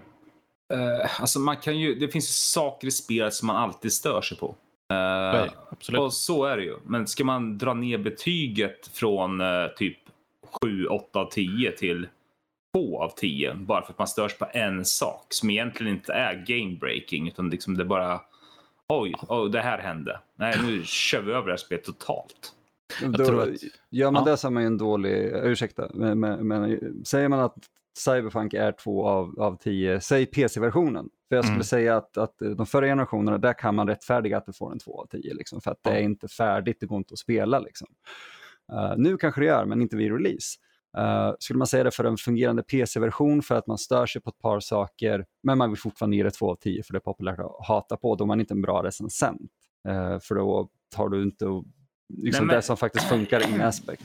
eh, alltså man kan ju... Det finns ju saker i spelet som man alltid stör sig på. Eh, Nej, absolut. och så är det ju. Men ska man dra ner betyget från eh, typ 7, 8 av 10 till 2 av 10 bara för att man störs på en sak som egentligen inte är game breaking utan liksom det bara oj, oj, det här hände. Nej, nu kör vi över det här spelet totalt. Då, tror att- Gör man ja. det så är man ju en dålig, ursäkta, men, men, men säger man att Cyberpunk är två av, av tio, säg PC-versionen. För jag skulle Mm. säga att, att de förra generationerna, där kan man rättfärdiga att du får en två av tio. Liksom, för att det är inte färdigt, det går inte att spela. Liksom. Eh, nu kanske det gör, men inte vid release. Eh, skulle man säga det för en fungerande PC-version för att man stör sig på ett par saker, men man vill fortfarande ge det två av tio för det är populärt att hata på, då är man inte en bra recensent. Eh, för då tar du inte liksom Nej, men- det som faktiskt funkar in aspect.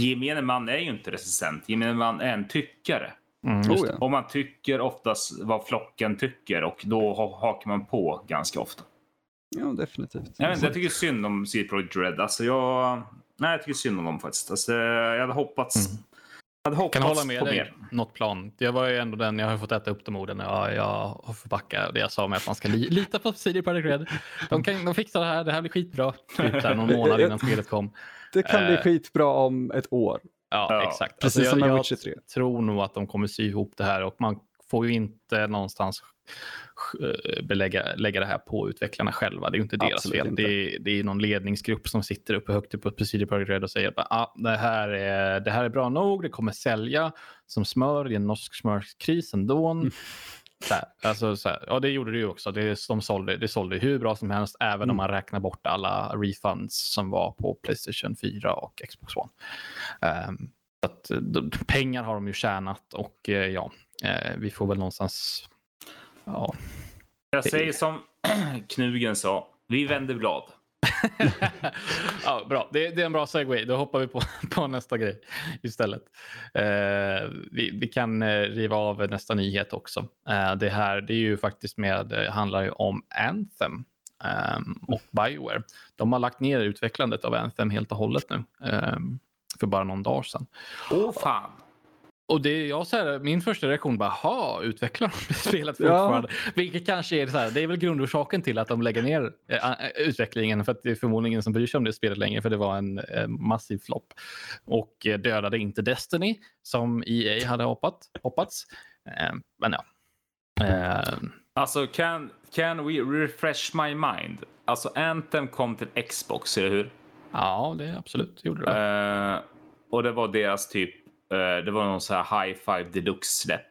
Gemene man är ju inte recensent. Gemene man är en tyckare. Mm, Oh, just det. ja. Och man tycker oftast vad flocken tycker och då ha- hakar man på ganska ofta. Ja, definitivt. Jag, vet, jag tycker synd om CD Projekt Red. Alltså jag, nej, jag tycker synd om dem faktiskt. Alltså, jag hade hoppats, Mm. hade hoppats kan hålla med på dig. mer. Något plan. Jag var ju ändå den, jag har fått äta upp de orden. Jag, jag får backa det jag sa med att man ska li, lita på CD Projekt Red. De, kan, de fixar det här, det här blir skitbra. Typ någon månad innan spelet kom. Det kan bli Eh. skitbra om ett år. Ja, Ja, exakt. precis Alltså, som jag, med jag Witcher 3. tror nog att de kommer sy ihop det här och man får ju inte någonstans eh, belägga, lägga det här på utvecklarna själva. Det är ju inte deras Absolut fel. inte. Det är, det är någon ledningsgrupp som sitter uppe högt upp på CD Projekt Red och säger att ah, det, här är, det här är bra nog, det kommer sälja som smör i en norsk smörkris ändå. Mm. Så här, alltså, så här, ja, det gjorde det ju också. Det, de sålde, det sålde hur bra som helst, även Mm. om man räknar bort alla refunds som var på Playstation 4 och Xbox One. Ehm, så att, eh, de, pengar har de ju tjänat och eh, ja, eh, vi får väl någonstans... Ja. Jag säger som Knugen sa, vi vänder blad ja, bra, det, det är en bra segway. Då hoppar vi på, på nästa grej istället. Eh, vi, vi kan eh, riva av nästa nyhet också. Eh, det här det är ju faktiskt med, eh, handlar ju om Anthem eh, och Bioware. De har lagt ner utvecklandet av Anthem helt och hållet nu. Ehm, för bara någon dag sedan. Åh fan. Och det jag så här, min första reaktion bara, ha, utvecklar de spelet Ja. fortfarande? Vilket kanske är så här, det är väl grundorsaken till att de lägger ner eh, utvecklingen för att det är förmodligen ingen som bryr sig om det spelet längre för det var en eh, massiv flopp. Och eh, dödade inte Destiny som EA hade hoppat, hoppats. Men ja. Alltså, can, can we refresh my mind? Alltså, Anthem kom till Xbox, eller hur? ja, det absolut gjorde det. Och det var deras typ, det var någon så här high five deluxe-släpp.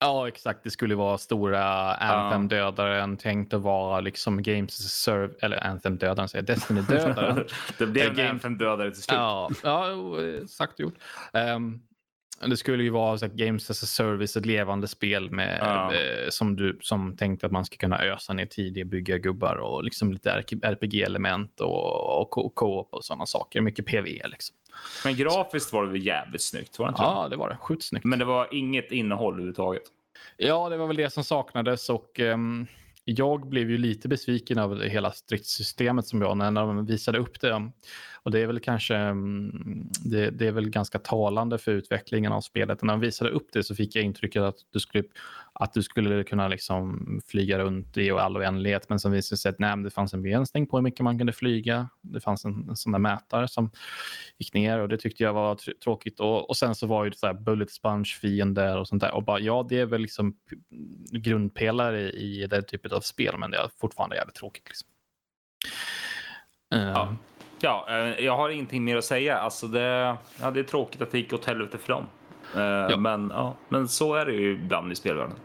Ja, exakt. Det skulle vara stora Anthem-dödaren tänkt att vara liksom Games Serve, eller Anthem-dödaren säger Destiny-dödaren. det blev Eh, en game- Anthem-dödare till slut. Ja, ja eh, sagt och gjort. Ehm, det skulle ju vara så Games as a Service, ett levande spel med, Ja. eh, som, du, som tänkte att man ska kunna ösa ner tid i, bygga gubbar och liksom lite RPG-element och, och co- co-op och sådana saker. Mycket PV liksom. Men grafiskt var det väl jävligt snyggt, var det inte? Ja, det var det. Sjukt snyggt. Men det var inget innehåll överhuvudtaget. Ja, det var väl det som saknades och ehm, jag blev ju lite besviken över hela stridssystemet som jag när de visade upp det. Och det är väl kanske mm, det, det är väl ganska talande för utvecklingen av spelet. När de visade upp det så fick jag intrycket att du skulle, att du skulle kunna liksom flyga runt i all oändlighet. Men som visade sig att nej, det fanns en begränsning på hur mycket man kunde flyga. Det fanns en, en sån där mätare som gick ner och det tyckte jag var tr- tråkigt. Och, och sen så var ju det så här bullet sponge fiender och sånt där. Och bara, ja, det är väl liksom grundpelare i, i den typen av spel, men det är fortfarande jävligt tråkigt. Liksom. Ja. Ja, eh, jag har ingenting mer att säga. Alltså det, ja, det är tråkigt att det gick åt helvete för dem. Eh, Men, ja, men så är det ju ibland i spelvärlden.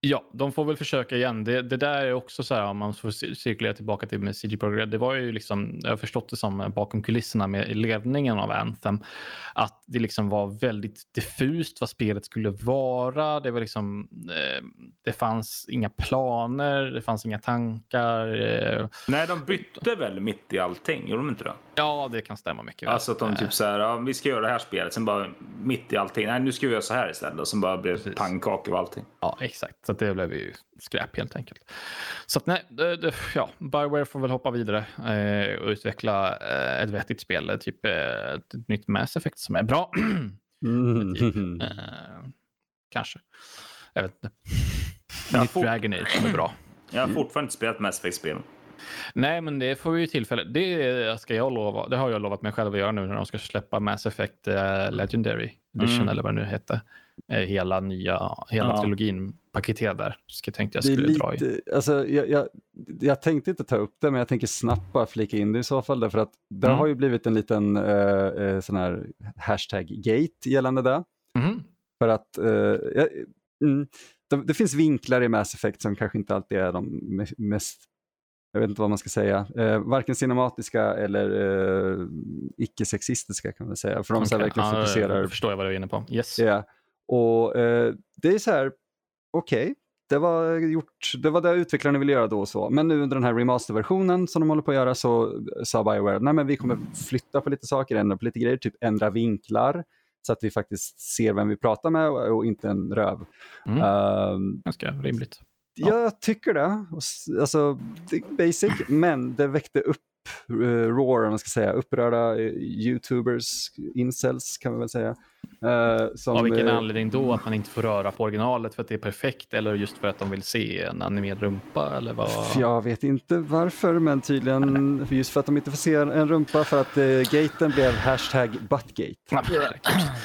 Ja, de får väl försöka igen. Det, det där är också så här, om man får cir- cirkulera tillbaka till med CG Projekt. Det var ju liksom, jag har förstått det som bakom kulisserna med ledningen av Anthem, att det liksom var väldigt diffust vad spelet skulle vara. Det var liksom, eh, det fanns inga planer, det fanns inga tankar. Eh, Nej, de bytte väl mitt i allting, gjorde de inte det? ja, det kan stämma mycket väl. Alltså att de typ så här, ja, vi ska göra det här spelet, sen bara mitt i allting, nej nu ska vi göra så här istället. Och sen bara blev det pannkaka och allting. Ja, exakt. Så att det blev ju skräp helt enkelt. Så att nej, det, det, ja, Bioware får väl hoppa vidare eh, och utveckla eh, ett vettigt spel, typ eh, ett nytt Mass Effect som är bra. Mm. eh, kanske. Jag vet inte. Ja, Nytt fort- Dragon Age som är bra. Jag har fortfarande inte spelat Mass Effect-spelen. Nej, men det får vi ju tillfälle. Det ska jag lova. Det har jag lovat mig själv att göra nu när de ska släppa Mass Effect eh, Legendary Edition Mm. eller vad det nu hette. Eh, hela nya, hela Ja. trilogin paketerad där. Så jag tänkte jag skulle dra i. lite, alltså, jag, jag, jag tänkte inte ta upp det, men jag tänker snabbt bara flika in det i så fall, därför att det Mm. har ju blivit en liten eh, eh, sån här hashtag-gate gällande det. Mhm. För att eh, jag, mm, det, det finns vinklar i Mass Effect som kanske inte alltid är de me- mest, jag vet inte vad man ska säga, eh, varken cinematiska eller eh, icke-sexistiska kan man säga. För de så här Okej, verkligen ja, fokuserar Då förstår jag vad du är inne på. Yes. Ja, och eh, det är så här, okej, det, var gjort, det var det utvecklarna ville göra då och så. Men nu under den här remasterversionen som de håller på att göra så sa Bioware, nej men vi kommer flytta på lite saker, ändra på lite grejer, typ ändra vinklar så att vi faktiskt ser vem vi pratar med och, och inte en röv. Mm. Ehm, Ganska rimligt. Ja. jag tycker det. Alltså, det basic, men det väckte upp uh, roar, om man ska säga, upprörda eh, youtubers, incels kan man väl säga. Uh, som, Av vilken eh, anledning då? Att man inte får röra på originalet för att det är perfekt eller just för att de vill se en animerad rumpa? Eller vad? Jag vet inte varför, men tydligen just för att de inte får se en rumpa för att uh, gaten blev hashtag buttgate.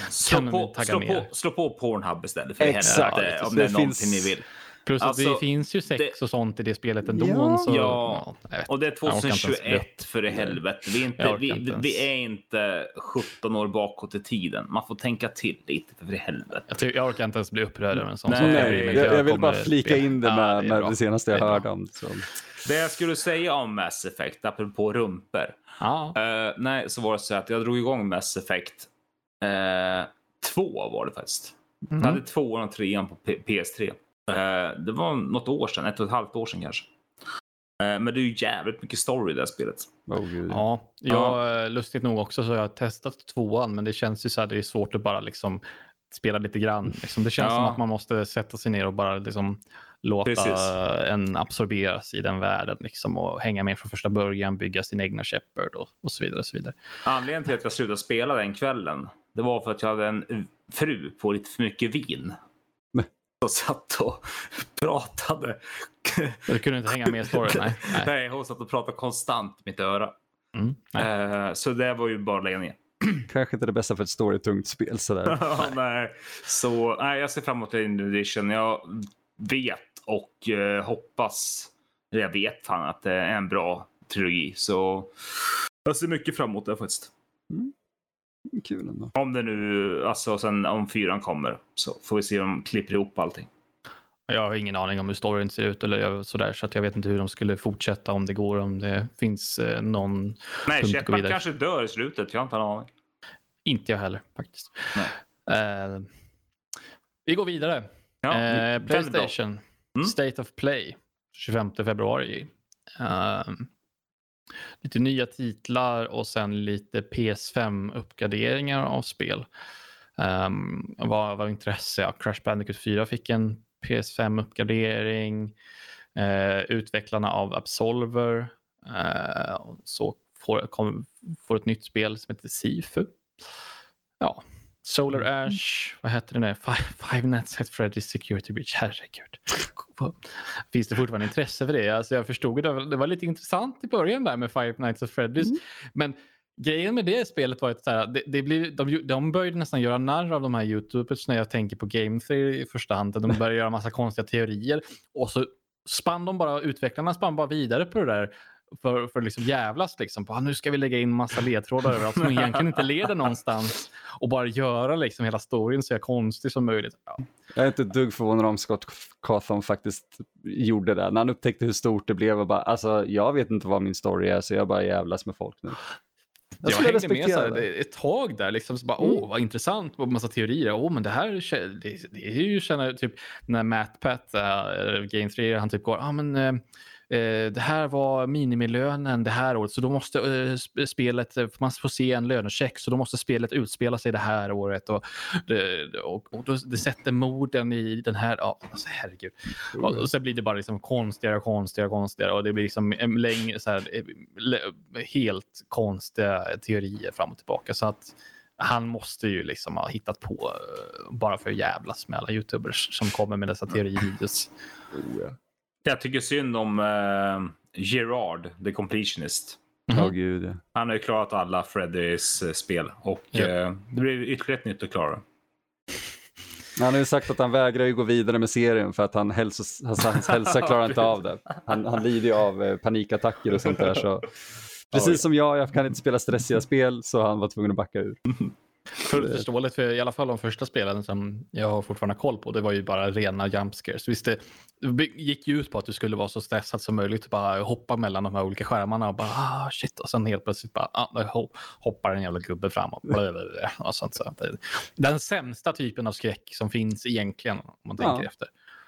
Slå på, slå, på, slå på Pornhub istället för Exakt. helvete, om Det det är någonting finns- ni vill. Plus att Alltså, det finns ju sex det- och sånt i det spelet ändå. Ja. Så, Ja, jag vet Och det är Jag orkar inte ens 2021 för i helvete. Vi är, Jag inte, vi, vi är inte 17 år bakåt i tiden. Man får tänka till lite för i helvete. Jag, tycker, jag orkar inte ens bli upprörd över en sån Nej, jag Nej, jag, jag vill bara flika in det Ja, med, är med bra. det senaste jag Det hörde om. Så. Det jag skulle säga om Mass Effect, apropå rumpor. Ja. Eh, nej, så var det så att jag drog igång Mass Effect. Uh, två var det faktiskt. Jag Mhm. hade tvåan och trean på P- PS3. Eh, det var något år sedan, ett och ett halvt år sedan kanske. Eh, men det är ju jävligt mycket story i det här spelet. Oh, gud. Ja, jag, lustigt nog också så har jag testat tvåan, men det känns ju så här, det är svårt att bara liksom spela lite grann. Liksom. Det känns Ja. som att man måste sätta sig ner och bara liksom låta Precis. en absorberas i den världen liksom, och hänga med från första början, bygga sin egna Shepard och, och så vidare. Och så vidare. Anledningen till att jag slutade spela den kvällen det var för att jag hade en fru på lite för mycket vin. Och satt och pratade. Du kunde inte hänga med i storyn? Nej. Nej. Nej, hon satt och pratade konstant i mitt öra. Mm. Eh, så det var ju bara att lägga ner. Kanske inte det bästa för ett storytungt spel sådär. nej. Så nej, jag ser fram emot en edition. Jag vet och eh, hoppas, eller jag vet fan att det är en bra trilogi. Så jag ser mycket fram emot det faktiskt. Kul ändå. Om det nu, alltså sen om fyran kommer så får vi se om de klipper ihop allting. Jag har ingen aning om hur storyn ser ut eller sådär, så att jag vet inte hur de skulle fortsätta om det går, om det finns eh, någon Nej, punkt att gå Shepard kanske dör i slutet. Jag har inte en aning. Inte jag heller faktiskt. Nej. Eh, vi går vidare. Ja, eh. Playstation, Mm. State of Play, 25 februari. Ehm, lite nya titlar och sen lite PS5-uppgraderingar av spel. Um, vad var intresse? Ja, Crash Bandicoot 4 fick en PS5-uppgradering. Uh, eh, utvecklarna av Absolver uh, så får, kom, får ett nytt spel som heter Sifu. Ja, Solar Ash, vad heter det nu? Five, Five Nights at Freddy's Security Breach. Herregud. Finns det fortfarande intresse för det? Alltså jag förstod det. Det var lite intressant i början där med Five Nights at Freddy's. Men grejen med det spelet var att så här, det, det blir, de, de började nästan göra narr av de här youtubers när jag tänker på game theory i första hand. De började göra massa konstiga teorier och så spann de bara, utvecklarna spann bara vidare på det där för, för att liksom jävlas liksom på "Ah, nu ska vi lägga in massa ledtrådar överallt som egentligen inte leder någonstans och bara göra liksom hela storyn så konstig som möjligt. Ja. Jag är inte ett dugg förvånad om Scott Cawthon faktiskt gjorde det. När han upptäckte hur stort det blev och bara, alltså jag vet inte vad min story är så jag bara jävlas med folk nu. Jag, skulle hängde med så här, ett tag där. Liksom, så bara, Mm. Åh, vad intressant. Och massa teorier. Åh, men det här det, det är ju känner, typ när Matt Pat, uh, Game 3, han typ går, ah, men, eh, eh, Eh, det här var minimilönen det här året, så då måste eh, spelet, eh, man får se en lönecheck, så då måste spelet utspela sig det här året. Och, det, och, och det sätter morden i den här, ja, alltså, herregud. Och, och sen blir det bara liksom konstigare och konstigare konstigare och det blir liksom eh, längre, så här, helt konstiga teorier fram och tillbaka. Så att han måste ju liksom ha hittat på bara för att jävlas med alla youtubers som kommer med dessa teorivideos. Oh, ja. Jag tycker synd om uh, Gerard, the completionist. Åh Mhm. gud ja. Han har ju klarat alla Freddys eh, spel och Ja. eh, det blir ytterligare ett nytt att klara. Han har ju sagt att han vägrar ju gå vidare med serien för att han hälsos, hans, hans hälsa klarar inte av det. Han, han lider ju av eh, panikattacker och sånt där. Så. Precis som jag, jag kan inte spela stressiga spel så han var tvungen att backa ur. Fullt förståeligt, för i alla fall de första spelen som jag har fortfarande koll på, det var ju bara rena jump scares. Visst, det gick ju ut på att du skulle vara så stressad som möjligt, bara hoppa mellan de här olika skärmarna och bara ah, shit och sen helt plötsligt bara ah, hoppar en jävla gubbe fram och, blablabla och sånt. Så att det, den sämsta typen av skräck som finns egentligen om man tänker Ja. efter.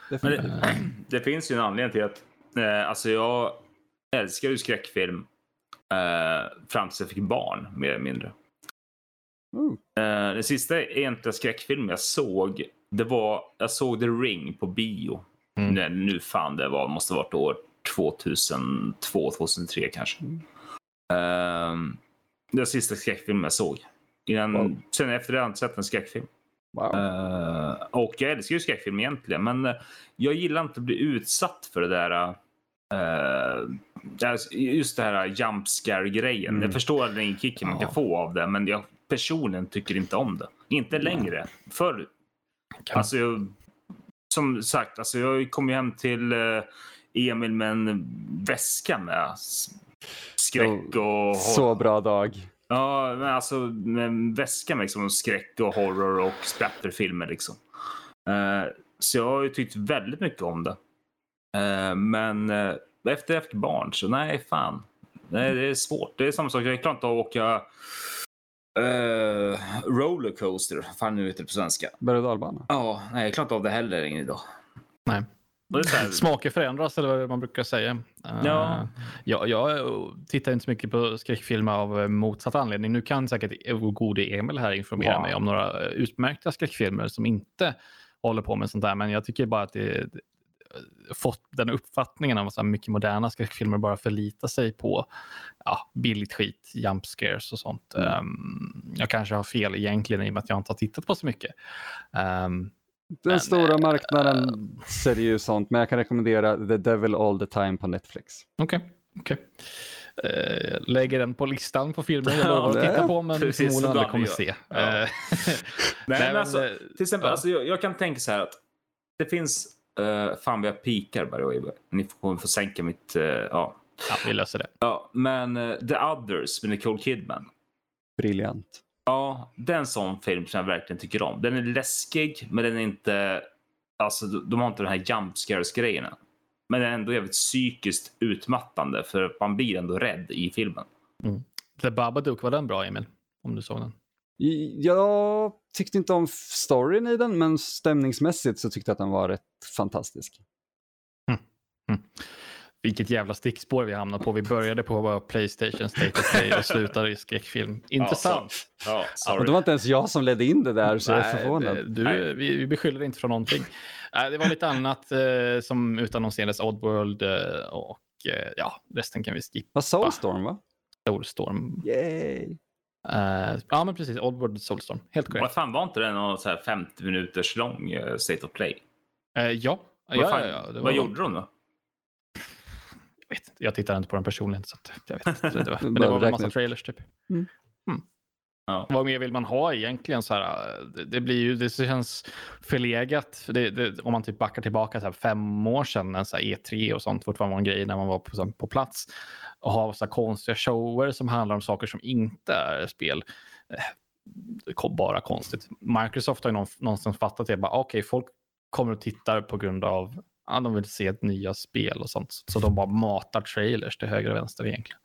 Det, det finns ju en anledning till att eh, alltså jag älskar ju skräckfilm eh, fram tills jag fick barn mer eller mindre. Oh. Eh, den sista egentliga skräckfilm jag såg, det var, jag såg The Ring på bio. Mm. Nu fan det var, måste varit år 2002, 2003 kanske. Mm. Eh, det var sista skräckfilmen jag såg. Innan, Wow. Sen efter det har jag inte sett en skräckfilm. Wow. Eh, och jag älskar ju skräckfilm egentligen, men eh, jag gillar inte att bli utsatt för det där. Uh, just det här jump scare grejen. Mm. Jag förstår den kicken man kan få av det, men jag personligen tycker inte om det. Inte längre. Förr, Kan- alltså jag, som sagt, alltså jag kom ju hem till eh, Emil med en väska med skräck och Så bra dag. Ja, men alltså med en väska med liksom, skräck och horror och splatterfilmer. Liksom. Eh, så jag har ju tyckt väldigt mycket om det. Eh, men efter jag fick barn så nej, fan. Nej, det är svårt. Det är samma sak. Jag klarar inte av att åka uh, rollercoaster. Fan nu heter det på svenska. Berg och dalbana. Ja, nej, jag klarar inte av det heller än idag. Nej. Smaker förändras eller vad man brukar säga. Eh, Ja. jag, jag tittar inte så mycket på skräckfilmer av eh, motsatt anledning. Nu kan säkert gode Emil här informera Wow. mig om några eh, utmärkta skräckfilmer som inte håller på med sånt där. Men jag tycker bara att det, fått den uppfattningen av att mycket moderna skräckfilmer bara förlitar sig på ja, billigt skit, jump scares och sånt. Mm. Um, jag kanske har fel egentligen i och med att jag inte har tittat på så mycket. Um, Den Men, stora eh, marknaden säljer ju sånt, men jag kan rekommendera The Devil All The Time på Netflix. Okej, okej. Eh, lägger den på listan på filmer jag Ja, lovar att titta på men förmodligen som aldrig kommer se. Ja. Nej, men alltså, Till exempel, ja. alltså, jag, jag kan tänka så här att det finns... Uh, fan, vi har pikar by the way. Ni får, kommer få sänka mitt... eh, ja. ja, vi löser det. ja, men eh, The Others med Nicole Kidman. Briljant. Ja, det är en sån film som jag verkligen tycker om. Den är läskig, men den är inte... Alltså, de har inte de här jump scares-grejerna. Men den är ändå jävligt psykiskt utmattande för man blir ändå rädd i filmen. The Babadook, var den bra Emil? Om du såg den? Jag tyckte inte om storyn i den, men stämningsmässigt så tyckte jag att den var rätt fantastisk. Vilket jävla stickspår vi hamnade på. Vi började på Playstation State of Play och slutade i skräckfilm. Intressant. Ja, Och sorry. det var inte ens jag som ledde in det där, så jag är Nej, förvånad. Du, Nej. vi, vi beskyller dig inte för någonting. Nej, det var lite annat eh, som utannonserades. Oddworld eh, och eh, ja, resten kan vi skippa. Vad Soulstorm va? Soulstorm. Yay! Eh, ja, men precis. Oddworld Soulstorm. Helt korrekt. Vad fan var inte det någon så här 50 minuters lång eh, State of Play? Eh, ja. Vad, ja, fan, ja, ja, det var- vad gjorde de då? Jag, vet, inte. jag tittar inte på den personligen. Så jag vet inte. Det var, men det var en massa trailers typ. Mm. Mm. Ja. Vad mer vill man ha egentligen? Så här, det, det blir ju, det känns förlegat. För det, det, om man typ backar tillbaka så här, fem år sedan, när så här E3 och sånt fortfarande var en grej när man var på, så här, på plats. Och ha så konstiga shower som handlar om saker som inte är spel. Eh, bara konstigt. Microsoft har ju någon, någonstans fattat det. Bara, Okej, folk kommer och tittar på grund av Ja, de vill se ett nya spel och sånt. Så de bara matar trailers till höger och vänster egentligen.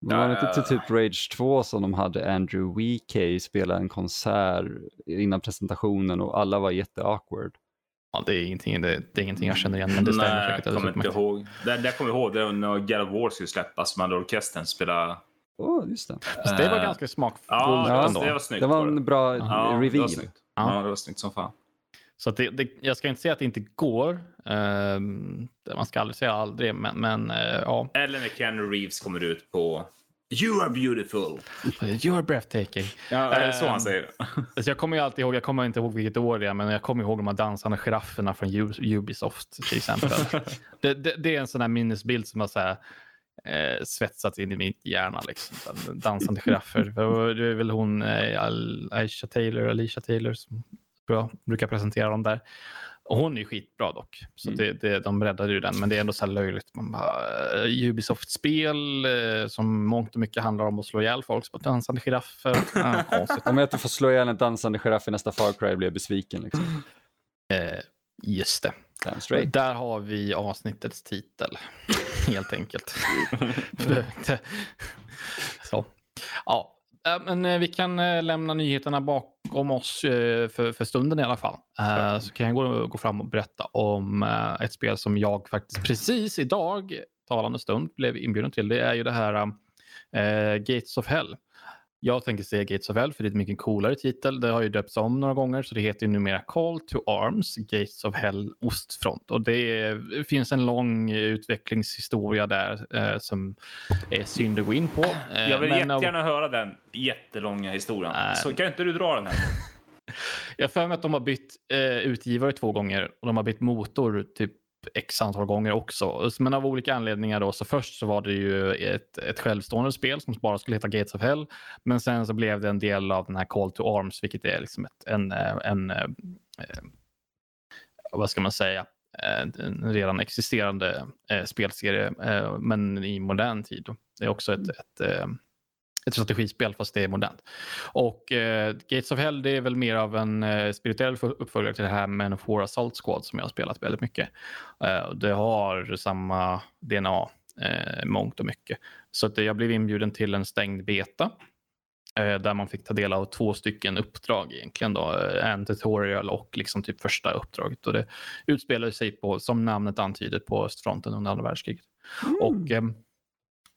Det var inte till typ Rage 2 som de hade Andrew WK spela en konsert innan presentationen och alla var jätte-awkward. Ja, det, är ingenting, det, det är ingenting jag känner igen, men det stämmer Nej, säkert. jag kommer inte utmärkt. ihåg. Det, det jag kommer ihåg det var när God of War skulle släppas. Man hade orkestern spela. Åh, just det. Fast det var Eh, ganska smakfullt Ja, ändå. det var snyggt. Det var en det. bra Ja, det var reveal. snyggt. Ja. Ja, det var snyggt som fan. Så att det, det, jag ska inte säga att det inte går. Ehm, man ska aldrig säga aldrig, men, men eh, ja. Eller när Keanu Reeves kommer ut på You are beautiful. You're breathtaking. Ja, är det så han Ehm, säger? Alltså jag kommer ju alltid ihåg, jag kommer inte ihåg vilket år det är, men jag kommer ihåg de här dansande girafferna från Ubisoft till exempel. det, det, det är en sån här minnesbild som har så här, eh, svetsats in i min hjärna. Liksom. Dansande giraffer. Det är väl hon eh, Aisha Taylor, Alicia Taylor som brukar presentera dem där. Och hon är ju skitbra dock. Så Mm. det, det, de räddade ju den. Men det är ändå så här löjligt. Man bara, eh, Ubisoft-spel eh, som mångt och mycket handlar om att slå ihjäl folk. Bara, dansande giraffer. Ja, konstigt. Om jag inte får slå ihjäl en dansande giraff i nästa Far Cry blir jag besviken. Liksom. Eh, just det. Där har vi avsnittets titel, helt enkelt. Så. Ja, eh, men eh, vi kan eh, lämna nyheterna bakom oss eh, för, för stunden i alla fall. Så kan jag gå, gå fram och berätta om ett spel som jag faktiskt precis idag, talande stund, blev inbjuden till. Det är ju det här Gates of Hell. Jag tänker säga Gates of Hell för det är ett mycket coolare titel. Det har ju döpts om några gånger så det heter ju numera Call to Arms, Gates of Hell Ostfront. Och det, finns en lång utvecklingshistoria där eh, som är synd att gå in på. Eh, Jag vill men av- jättegärna höra den jättelånga historien. Nej. Så kan inte du dra den här? Jag har för mig att de har bytt eh, utgivare två gånger och de har bytt motor typ x antal gånger också. Men av olika anledningar då, så först så var det ju ett, ett självstående spel som bara skulle heta Gates of Hell. Men sen så blev det en del av den här Call to Arms, vilket är liksom ett, en, eh, en, eh, eh, vad ska man säga, en redan existerande spelserie, men i modern tid. Det är också ett, ett eh, ett strategispel fast det är modernt. Och eh, Gates of Hell det är väl mer av en eh, spirituell uppföljare till det här Men of War Assault Squad som jag har spelat väldigt mycket. Eh, det har samma DNA eh, mångt och mycket. Så att jag blev inbjuden till en stängd beta eh, där man fick ta del av två stycken uppdrag egentligen. Då, eh, en tutorial och liksom typ första uppdraget. Och det utspelar sig på, som namnet antyder, på östfronten under andra världskriget. Och, ehm,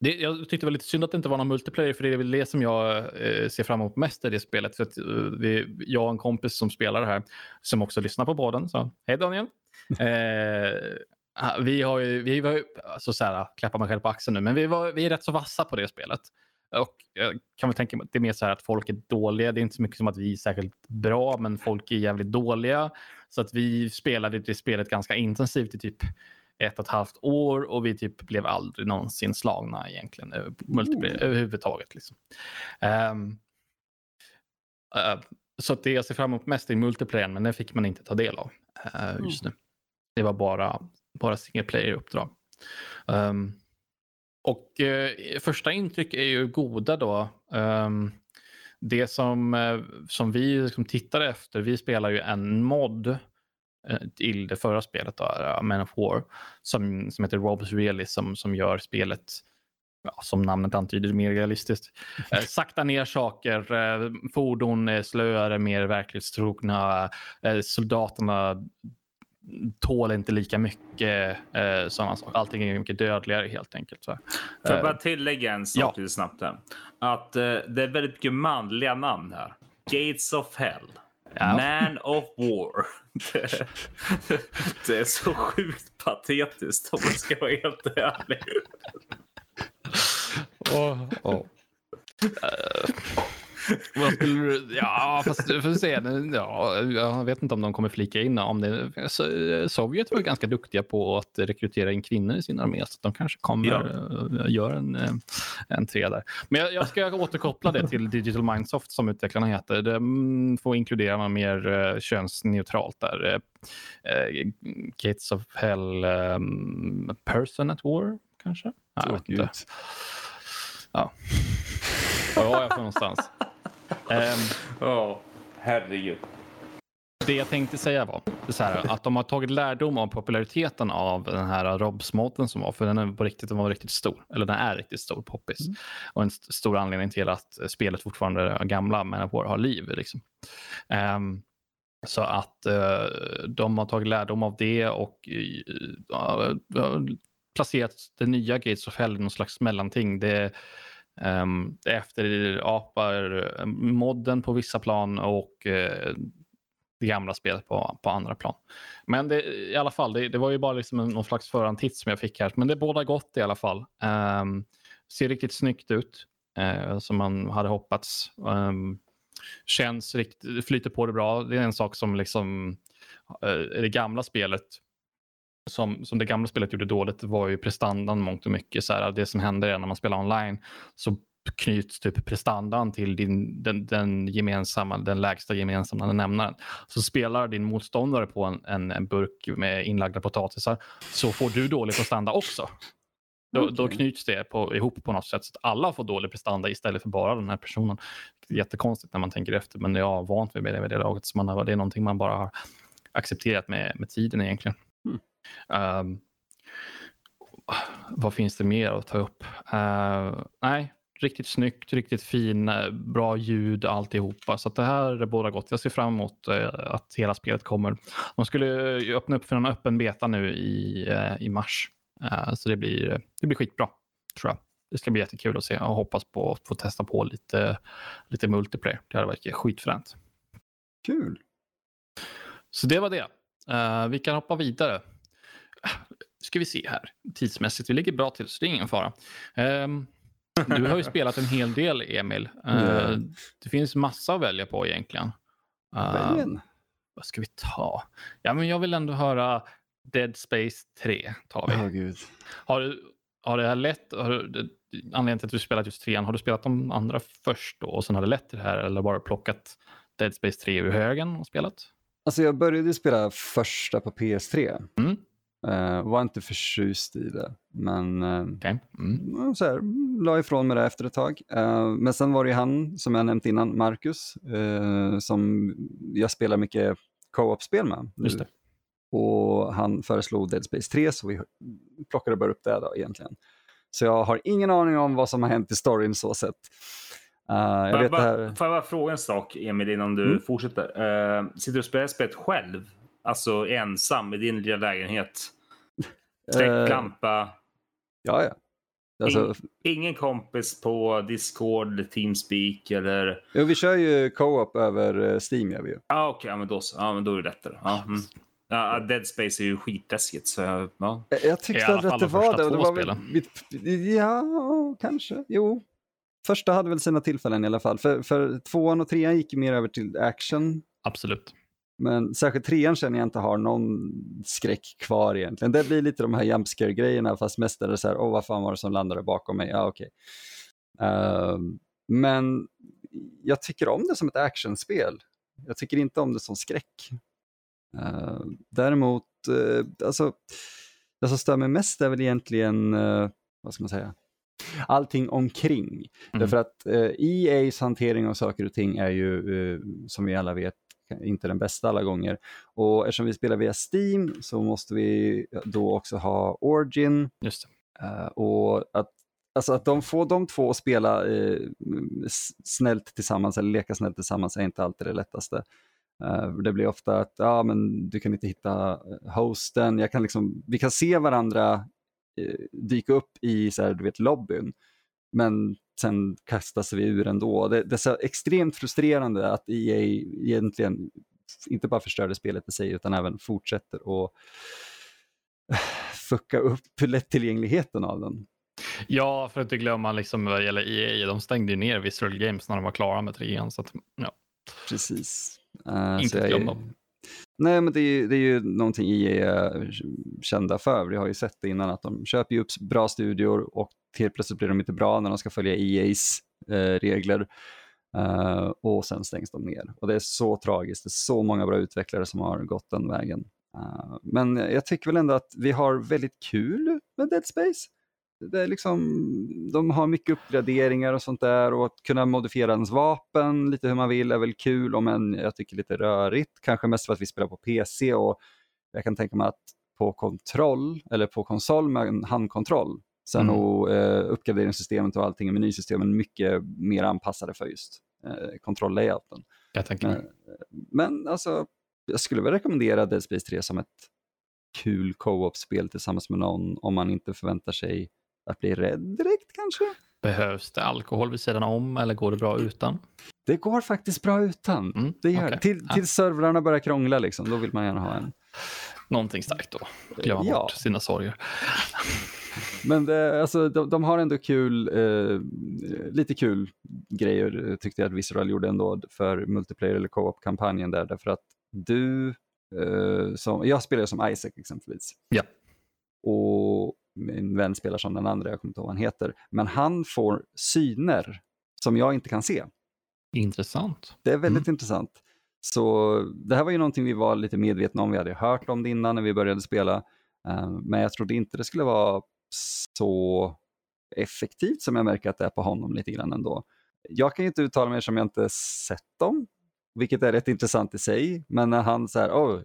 det, jag tyckte det var lite synd att det inte var någon multiplayer, för det är väl det som jag eh, ser fram emot mest i det spelet. För att, eh, vi, jag och en kompis som spelar det här, som också lyssnar på podden, så hej Daniel. Eh, vi har ju, vi var ju, alltså så här, klappar mig själv på axeln nu, men vi, var, vi är rätt så vassa på det spelet. Och jag kan väl tänka mig att det är mer så här att folk är dåliga. Det är inte så mycket som att vi är särskilt bra, men folk är jävligt dåliga. Så att vi spelade det spelet ganska intensivt i typ ett och ett halvt år och vi typ blev aldrig någonsin slagna egentligen multiplayer överhuvudtaget. Liksom. Um, uh, så det jag ser fram emot mest är multiplayer, men det fick man inte ta del av uh, just nu. Det var bara, bara single player-uppdrag. Um, och uh, första intryck är ju goda då. Um, det som, som vi liksom tittade efter, vi spelar ju en mod till det förra spelet, då, Man of War, som, som heter Rob's Realism, som gör spelet ja, som namnet antyder, mer realistiskt. Eh, sakta ner saker, eh, fordon är slöare, mer verklighetstrogna, eh, soldaterna tål inte lika mycket. Eh, sådana saker. Allting är mycket dödligare helt enkelt. Så. Får jag bara tillägga en sak ja. lite snabbt? Här. Att eh, det är väldigt mycket manliga namn här. Gates of Hell. Ja. Man of War. Det, det, är så sjukt patetiskt om jag ska vara helt ärlig. Oh, oh. Uh, vad skulle du... Ja, fast du får se. Ja, jag vet inte om de kommer flika in om det. Sovjet var ganska duktiga på att rekrytera in kvinnor i sin armé, så de kanske kommer ja. göra en, eh, en tre där. Men jag, jag ska återkoppla det till Digital Mindsoft som utvecklarna heter. Det mm, får inkludera mer uh, könsneutralt där. Gates of Hell, um, Person at War kanske? Jag vet inte. Ja. Var var jag för någonstans? Um, oh, herregud. Det jag tänkte säga var här, att de har tagit lärdom av populariteten av den här Robs-moden som var, för den, är på riktigt, den var riktigt stor. Eller den är riktigt stor, poppis. Mm. Och en st stor anledning till att spelet fortfarande gamla, men har liv. Liksom. Um, så att uh, de har tagit lärdom av det och uh, placerat det nya Gates of Hell i någon slags mellanting. Det, Um, efter apar eh, modden på vissa plan och uh, det gamla spelet på, på andra plan. Men det, i alla fall, det, det var ju bara liksom någon slags förhandtitt som jag fick här. Men det båda gott i alla fall. Um, ser riktigt snyggt ut, uh, som man hade hoppats. Um, känns riktigt, flyter på det bra. Det är en sak som liksom uh, det gamla spelet som, som det gamla spelet gjorde dåligt var ju prestandan mångt och mycket. Så här, det som händer när man spelar online så knyts typ prestandan till din, den, den, gemensamma, den lägsta gemensamma nämnaren. Så spelar din motståndare på en, en, en burk med inlagda potatisar så får du dålig prestanda också. Då, okay. då knyts det på, ihop på något sätt så att alla får dålig prestanda istället för bara den här personen. Är jättekonstigt när man tänker efter men jag har vant mig med det vid det laget. Så man har, det är någonting man bara har accepterat med, med tiden egentligen. Um, vad finns det mer att ta upp? Uh, nej, riktigt snyggt, riktigt fin, eh, bra ljud alltihopa. Så det här är båda gott. Jag ser fram emot uh, att hela spelet kommer. De skulle öppna upp för en öppen beta nu i, uh, i mars. så det blir, det blir skitbra, tror jag. Det ska bli jättekul att se och hoppas på att få testa på lite, lite multiplayer. Det hade varit skitfränt. Kul. Så det var det. vi kan hoppa vidare ska vi se här tidsmässigt. Vi ligger bra till, så det är ingen fara. Um, du har ju spelat en hel del, Emil. Uh, det finns massa att välja på egentligen. Uh, vad ska vi ta? Ja, men jag vill ändå höra Dead Space 3. Tar vi. Oh, Gud. Har, du, har det här lett, har du, anledningen till att du spelat just trean, har du spelat de andra först då och sen har det lett till det här eller bara plockat Dead Space 3 ur högen och spelat? Alltså jag började spela första på PS3. Mm. Uh, var inte förtjust i det, men uh, okay. mm. så här, la ifrån mig det efter ett tag. Uh, men sen var det han, som jag nämnt innan, Marcus, som jag spelar mycket co-op-spel med. Just det. Och han föreslog Dead Space 3, så vi plockade bara upp det då egentligen. Så jag har ingen aning om vad som har hänt i storyn så sett. Uh, jag får, jag bara, här... får jag bara fråga en sak, Emil, innan du mm. fortsätter? Uh, sitter du och spelar spelet själv? Alltså ensam i din lilla lägenhet? Strecklampa. Uh, ja, ja. Alltså, In, ingen kompis på Discord Teamspeak eller? Jo, vi kör ju co-op över eh, Steam gör vi ju. Ah, Okej, okay, ja, men då, ja, men då är det lättare. Ja, mm. Ja, Dead Space är ju skitläskigt. Så, ja. Jag tyckte aldrig att det var det. Det var väl, mitt, ja, kanske. Jo. Första hade väl sina tillfällen i alla fall. För, för tvåan och trean gick mer över till action. Absolut. Men särskilt trean känner jag inte har någon skräck kvar egentligen. Det blir lite de här jump grejerna fast mest är det så här, åh vad fan var det som landade bakom mig? Ja, okej. Okay. Uh, men jag tycker om det som ett actionspel. Jag tycker inte om det som skräck. Uh, däremot, uh, alltså, det som stör mig mest är väl egentligen, uh, vad ska man säga, allting omkring. Mm. Därför att uh, EAs hantering av saker och ting är ju, som vi alla vet, inte den bästa alla gånger. Och eftersom vi spelar via Steam så måste vi då också ha Origin. Just uh, och att, alltså att de får de två att spela uh, snällt tillsammans eller leka snällt tillsammans är inte alltid det lättaste. Uh, det blir ofta att ja, men du kan inte hitta hosten, jag kan liksom, vi kan se varandra dyka upp i så här, du vet, lobbyn. Men sen kastas vi ur ändå. Det, det är så extremt frustrerande att EA egentligen inte bara förstörde spelet i sig utan även fortsätter att fucka upp lättillgängligheten av den. Ja, för att inte glömma liksom vad gäller EA, de stängde ju ner Visual Games när de var klara med trean. Så att, ja. Precis. Uh, inte att glömma. Nej, men det är, ju, det är ju någonting EA är kända för. Vi har ju sett det innan att de köper ju upp bra studior och helt plötsligt blir de inte bra när de ska följa EAs eh, regler. Uh, och sen stängs de ner. Och det är så tragiskt. Det är så många bra utvecklare som har gått den vägen. Uh, men jag tycker väl ändå att vi har väldigt kul med Dead Space. Det är liksom, de har mycket uppgraderingar och sånt där och att kunna modifiera ens vapen lite hur man vill är väl kul, om än jag tycker lite rörigt. Kanske mest för att vi spelar på PC och jag kan tänka mig att på kontroll eller på konsol med en handkontroll är mm. nog eh, uppgraderingssystemet och allting menysystemen mycket mer anpassade för just eh, kontrolllayouten. Jag tänker men, men alltså, jag skulle väl rekommendera Dead Space 3 som ett kul co-op-spel tillsammans med någon om man inte förväntar sig att bli rädd direkt kanske. Behövs det alkohol vid sidan om eller går det bra utan? Det går faktiskt bra utan. Mm, det gör okay. Till, till servrarna börjar krångla, liksom, då vill man gärna ha en. Någonting starkt då. Glömma ja. bort sina sorger. Men det, alltså, de, de, har ändå kul, eh, lite kul grejer tyckte jag att Visceral gjorde ändå för multiplayer eller co-op-kampanjen där, därför att du, eh, som, jag spelar som Isaac exempelvis. Ja. Och min vän spelar som den andra, jag kommer inte ihåg vad han heter. Men han får syner som jag inte kan se. Intressant. Det är väldigt mm. intressant. Så det här var ju någonting vi var lite medvetna om, vi hade hört om det innan när vi började spela. Uh, men jag trodde inte det skulle vara så effektivt som jag märker att det är på honom lite grann ändå. Jag kan ju inte uttala mig som jag inte sett dem, vilket är rätt intressant i sig. Men när han så här oh,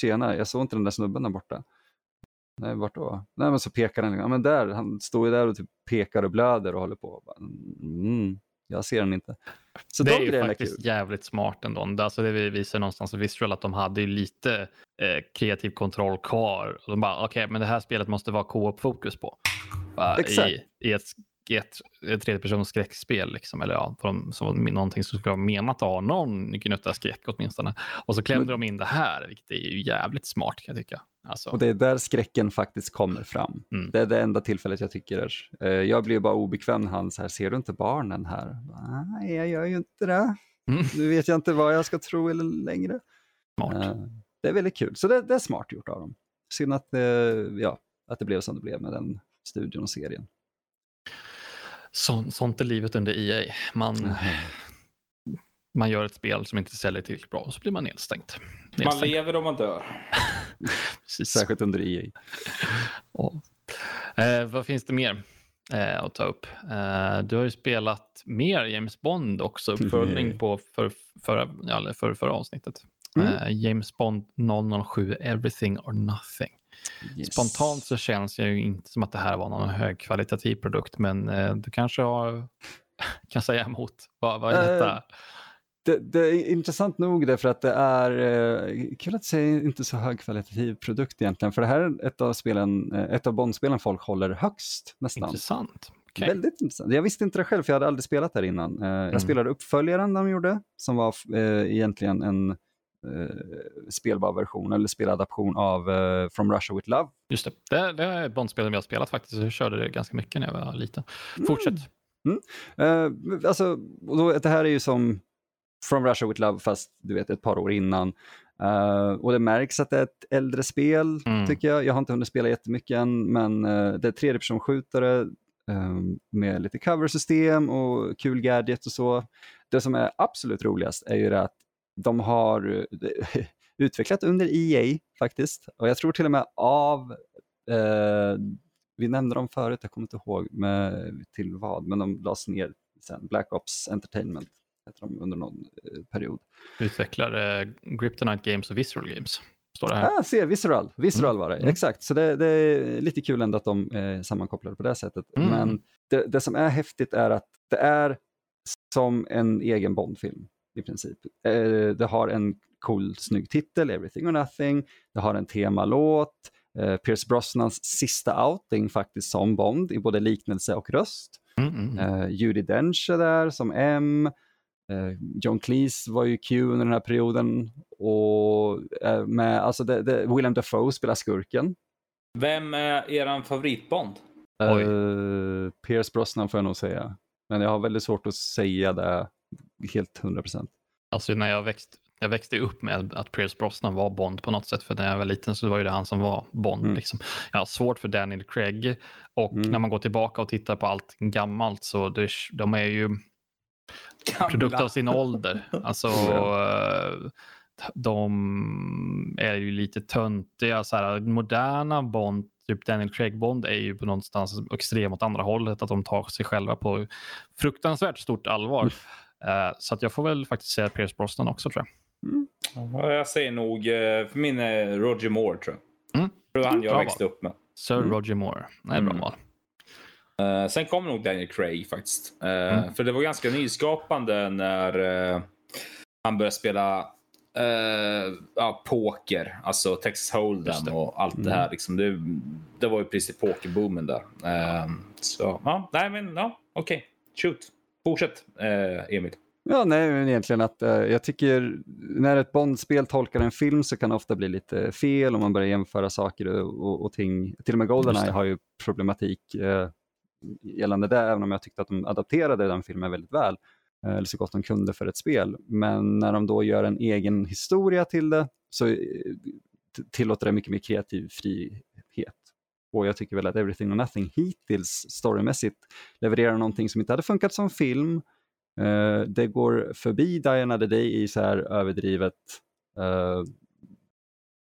tjena, jag såg inte den där snubben där borta. Nej, vart då? Nej, men så pekar han, ja men där, han står ju där och typ pekar och blöder och håller på. Mm, jag ser den inte. Så det de är ju faktiskt är jävligt smart ändå. Alltså det visar någonstans Visual att de hade lite eh, kreativ kontroll kvar. De bara, okej, okay, men det här spelet måste vara co-op-fokus på. Exakt. I, i ett, ett, ett tredjepersons skräckspel, liksom. eller ja, som, som någonting som ska vara menat att ha någon gnutta skräck åtminstone. Och så klämde men... de in det här, vilket är ju jävligt smart kan jag tycka. Alltså. Och det är där skräcken faktiskt kommer fram. Mm. Det är det enda tillfället jag tycker. Eh, jag blir bara obekväm när han säger, ser du inte barnen här? Nej, jag gör ju inte det. Mm. Nu vet jag inte vad jag ska tro eller längre. Smart. Eh, det är väldigt kul, så det, det är smart gjort av dem. Synd att, ja, att det blev som det blev med den studion och serien. Så, sånt är livet under EA. Man, mm man gör ett spel som inte säljer tillräckligt bra och så blir man nedstängd. nedstängd. Man lever och man dör. Särskilt under EA. oh. eh, vad finns det mer eh, att ta upp? Eh, du har ju spelat mer James Bond också, uppföljning mm. på för, för, ja, för, förra avsnittet. Mm. Eh, James Bond 007 Everything or Nothing. Yes. Spontant så känns det ju inte som att det här var någon högkvalitativ produkt, men eh, du kanske har, kan säga emot. Vad, vad är detta? det, det, är intressant nog därför att det är, eh, kul att säga, inte så högkvalitativ produkt egentligen, för det här är ett av, spelen, eh, ett av Bond-spelen folk håller högst nästan. Intressant. Okay. Väldigt intressant. Jag visste inte det själv, för jag hade aldrig spelat där innan. Eh, mm. Jag spelade uppföljaren de gjorde, som var eh, egentligen en eh, spelbar version eller speladaption av eh, From Russia With Love. Just det. Det, det är ett Bond-spel som jag har spelat faktiskt. Jag körde det ganska mycket när jag var liten. Fortsätt. Eh, alltså, och då, det här är ju som From Russia With Love fast du vet ett par år innan. Eh, och det märks att det är ett äldre spel Mm. tycker jag. Jag har inte hunnit spela jättemycket än men eh, det är tredjepersonsskjutare eh, med lite coversystem och kul gadget och så. Det som är absolut roligast är ju det att de har eh, utvecklat under EA faktiskt och jag tror till och med av eh, vi nämnde dem förut, jag kommer inte ihåg med, till vad, men de lades ner sen. Black Ops Entertainment heter de under någon eh, period. Utvecklar eh, Kryptonite Games och Visceral Games. Står det här. Ah, se, Visceral, Visceral Mm. var det, Mm. exakt. Så det, det är lite kul ändå att de är sammankopplade på det sättet. Mm. Men det, det som är häftigt är att det är som en egen Bondfilm i princip. Eh, det har en cool, snygg titel, Everything or Nothing. Det har en temalåt. Eh, Pierce Brosnans sista outing faktiskt som Bond i både liknelse och röst. Mm, mm, mm. Eh, Judi Dench är där som M. John Cleese var ju Q under den här perioden. Och med, alltså det, det, Willem Dafoe spelar skurken. Vem är eran favoritbond? Eh, Pierce Brosnan får jag nog säga. Men jag har väldigt svårt att säga det helt 100%. Alltså när jag växte, jag växte upp med att Pierce Brosnan var Bond på något sätt. För när jag var liten så var ju det han som var Bond. Mm. Liksom. Jag har svårt för Daniel Craig. Och Mm. när man går tillbaka och tittar på allt gammalt så det, de är ju produkt av sin ålder. Alltså, eh, de är ju lite töntiga. Så här, moderna Bond, typ Daniel Craig-Bond, är ju på någonstans extrem åt andra hållet. Att de tar sig själva på fruktansvärt stort allvar. Eh, så att jag får väl faktiskt säga Pierce Brosnan också tror jag. Ja, Jag säger nog, eh, för min är Roger Moore tror jag. Mm. Det var han jag Bra växte upp med. Sir Mm. Roger Moore. Nej, bra Mm. val. Eh, sen kom nog Daniel Craig faktiskt. Eh, Mm. För det var ganska nyskapande när eh, han började spela ja, poker, alltså Texas det. Hold'em och allt det Mm. här. Liksom. Det, det var ju precis pokerboomen där. Så ja, nej men ja, okej. Shoot. Fortsätt eh, Emil. Ja, nej, men egentligen att eh, jag tycker när ett Bondspel tolkar en film så kan det ofta bli lite fel om man börjar jämföra saker och, och, och ting. Till och med Goldeneye har ju problematik eh, gällande det, även om jag tyckte att de adapterade den filmen väldigt väl, eh, eller så gott de kunde för ett spel. Men när de då gör en egen historia till det så eh, tillåter det mycket mer kreativ frihet. Och jag tycker väl att Everything or Nothing hittills storymässigt levererar någonting som inte hade funkat som film, Eh, det går förbi Die Another Day i så här överdrivet eh,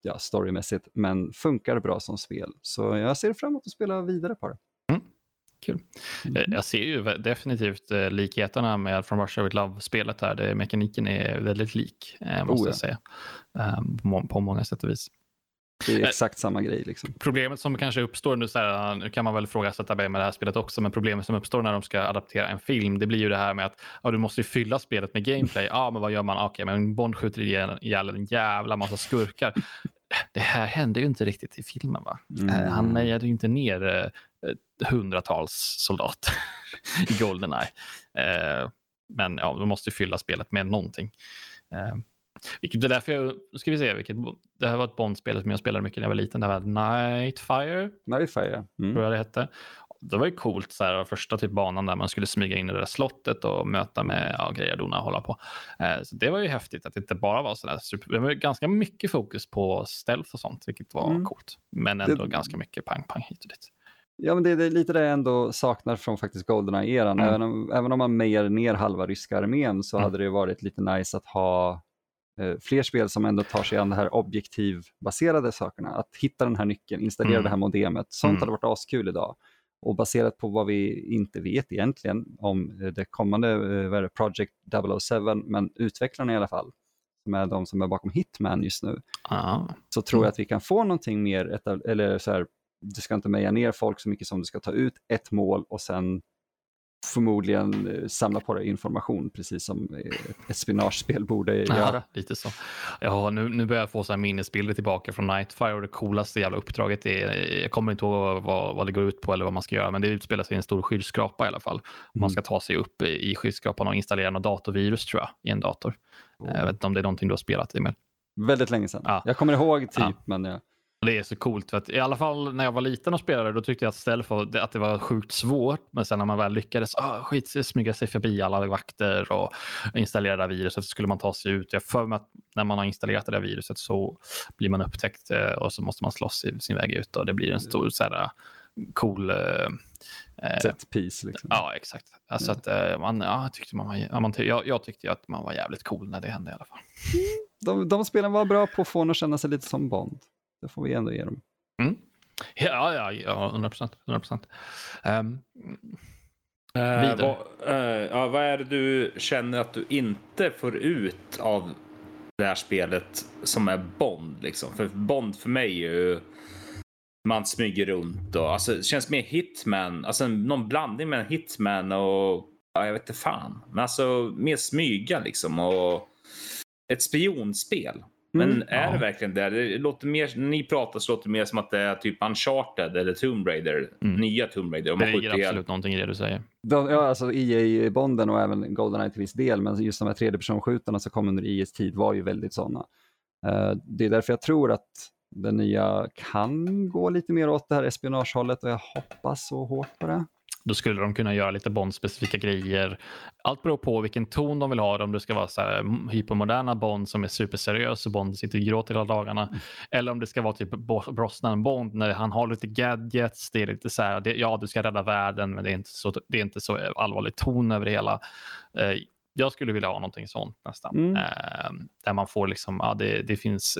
ja, storymässigt, men funkar bra som spel. Så jag ser fram emot att spela vidare på det. Kul. Mm. Eh, Jag ser ju definitivt likheterna med From Russia With Love-spelet här. Det, mekaniken är väldigt lik, måste Oh, ja. jag säga. Eh, på, må- på många sätt och vis. Det är Eh, exakt samma grej. Liksom. Problemet som kanske uppstår nu, så här, nu kan man väl ifrågasätta med det här spelet också, men problemet som uppstår när de ska adaptera en film, det blir ju det här med att ja, du måste ju fylla spelet med gameplay. Ja, men vad gör man? Okej, men Bond skjuter ihjäl en jävla massa skurkar. Det här händer ju inte riktigt i filmen, va? Mm. Eh, Han mejade ju inte ner eh, eh, hundratals soldater i Goldeneye. Eh, men ja, de måste ju fylla spelet med någonting. Eh, vilket, det är därför jag, nu ska vi se, vilket, det här var ett Bond-spel som jag spelade mycket när jag var liten. Det var Nightfire, Nightfire. Mm. tror jag det hette. Det var ju coolt, så här, första typ banan där man skulle smyga in i det där slottet och möta med ja, grejer, dona och hålla på. Eh, så det var ju häftigt att det inte bara var sådär super, det var ganska mycket fokus på stealth och sånt, vilket var Mm. coolt. Men ändå Det- ganska mycket pang-pang hit och dit. Ja, men det, det är lite det jag ändå saknar från faktiskt Goldeneye-eran. Mm. Även, om, även om man mejade ner halva ryska armén så Mm. hade det varit lite nice att ha fler spel som ändå tar sig an de här objektivbaserade sakerna. Att hitta den här nyckeln, installera Mm. det här modemet. Sånt Mm. hade varit askul idag. Och baserat på vad vi inte vet egentligen om eh, det kommande eh, vad det, Project 007, men utvecklarna i alla fall, som är de som är bakom Hitman just nu, Ja, så tror Mm. jag att vi kan få någonting mer, eller så här, du ska inte meja ner folk så mycket som du ska ta ut ett mål och sen förmodligen eh, samla på dig information, precis som eh, ett, spionagespel borde göra. Ja, lite så. Ja, nu, nu börjar jag få så här minnesbilder tillbaka från Nightfire och det coolaste jävla uppdraget är, jag kommer inte ihåg vad, vad det går ut på eller vad man ska göra, men det utspelar sig i en stor skyskrapa i alla fall. Man Mm. ska ta sig upp i, i skyskrapan och installera något datorvirus tror jag, i en dator. Oh. Jag vet inte om det är någonting du har spelat, Emil. Väldigt länge sedan. Ja. Jag kommer ihåg typ, Ja. men jag... Det är så coolt. För att I alla fall när jag var liten och spelade då tyckte jag att var, att det var sjukt svårt. Men sen när man väl lyckades ah, skit, smyga sig förbi alla vakter och installera det här viruset så skulle man ta sig ut. Jag för mig att när man har installerat det där viruset så blir man upptäckt eh, och så måste man slåss i sin väg ut och det blir en stor så här, cool eh, eh, Set piece liksom. Ja, exakt. Alltså att, eh, man, ja, tyckte man var, man, jag, jag tyckte att man var jävligt cool när det hände i alla fall. De, de spelen var bra på att få en att känna sig lite som Bond. Det får vi ändå ge dem. Ja, ja, ja 100 procent. 100 procent. Um, Vidare. vad, eh, ja, vad är det du känner att du inte får ut av det här spelet som är Bond? Liksom? För Bond för mig är ju man smyger runt och alltså, det känns mer Hitman, alltså någon blandning mellan Hitman och ja, jag vet inte fan, men alltså mer smyga liksom och ett spionspel. Men Mm, är ja. det verkligen det? det låter mer, när ni pratar så låter det mer som att det är typ Uncharted eller Tomb Raider, Mm. nya Tomb Raider. Om det man ligger absolut någonting i det du säger. De, ja, alltså EA-bonden och även Goldeneye till viss del, men just de här tredjepersonskjutarna som kom under EAs tid var ju väldigt sådana. Eh, det är därför jag tror att den nya kan gå lite mer åt det här espionagehållet och jag hoppas så hårt på det. Då skulle de kunna göra lite Bond-specifika grejer. Allt beror på vilken ton de vill ha. Om det ska vara så här mm, hypermoderna Bond som är superseriös och Bond sitter och gråter hela dagarna. Eller om det ska vara typ Bo- Brosnan-Bond när han har lite gadgets. Det är lite så här, det, ja du ska rädda världen men det är inte så, det är inte så allvarlig ton över det hela. Eh, jag skulle vilja ha någonting sånt nästan. Mm. Eh, där man får liksom, ja, det, det finns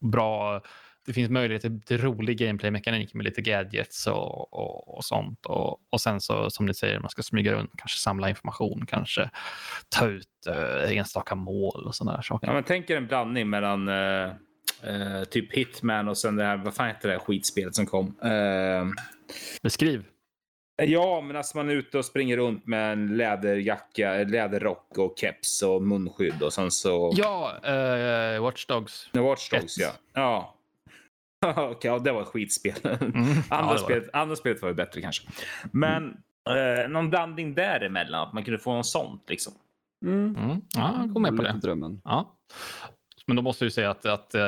bra det finns möjlighet till, rolig gameplay-mekanik med lite gadgets och, och, och sånt. Och, och sen så som ni säger, man ska smyga runt, kanske samla information, kanske ta ut eh, enstaka mål och sådana saker. Ja, men tänk er en blandning mellan eh, eh, typ Hitman och sen det här, vad fan heter det här skitspelet som kom? Eh, Beskriv. ja, men alltså man är ute och springer runt med en läderjacka, läderrock och keps och munskydd och sen så... Ja, eh, Watch Dogs. Ja. Ja. Ja. Okej, ja, det var ett skitspel. Mm. andra, Ja, det var spelet, andra spelet var ju bättre kanske. Men eh, någon blandning däremellan, att man kunde få något sånt liksom. Mm. Mm. Ja, gå med på det. drömmen. Ja. Men då måste du säga att, att uh,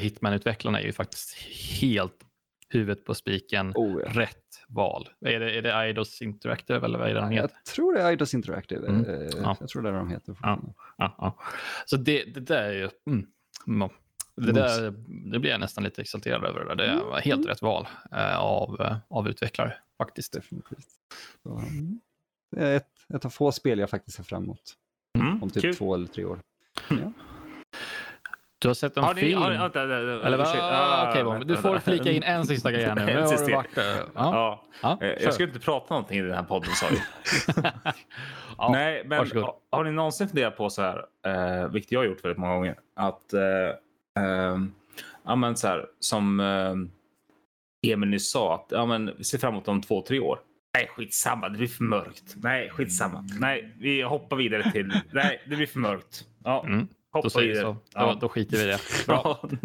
Hitman-utvecklarna är ju faktiskt helt huvudet på spiken. Oh, ja. Rätt val. Är det, är det Eidos Interactive eller vad är det de Jag heter? tror det är Eidos Interactive. Mm. Eh, Ja. Jag tror det är det de heter. Ja, ja. Så det, det där är ju... Mm, mm. Det, där, det blir jag nästan lite exalterad över. Det, där. det var helt rätt val eh, av, eh, av utvecklare faktiskt. Definitivt. Så, mm. det är ett, ett av få spel jag faktiskt ser fram emot. Mm, Om typ kul. två eller tre år. Du har sett en Har ni, film? har, vänta, vänta, eller. Ah, Okej, vänta, du får flika in en sista grej här nu. En sista. varit. Ja. Ja. Ja, Eh. Jag skulle inte prata någonting i den här podden sa ja. Nej, men varsågod. har, har ni någonsin funderat på så här, eh, vilket jag har gjort väldigt många gånger, att eh, eh, ja, men så här, som eh, Emil nyss sa, att ja, men, vi ser fram emot om två, tre år. Nej, skitsamma, det blir för mörkt. Nej, skitsamma. Nej, vi hoppar vidare till... Nej, det blir för mörkt. Ja, Mm, hoppa då vidare. så. Då, Ja. då skiter vi i det. Bra.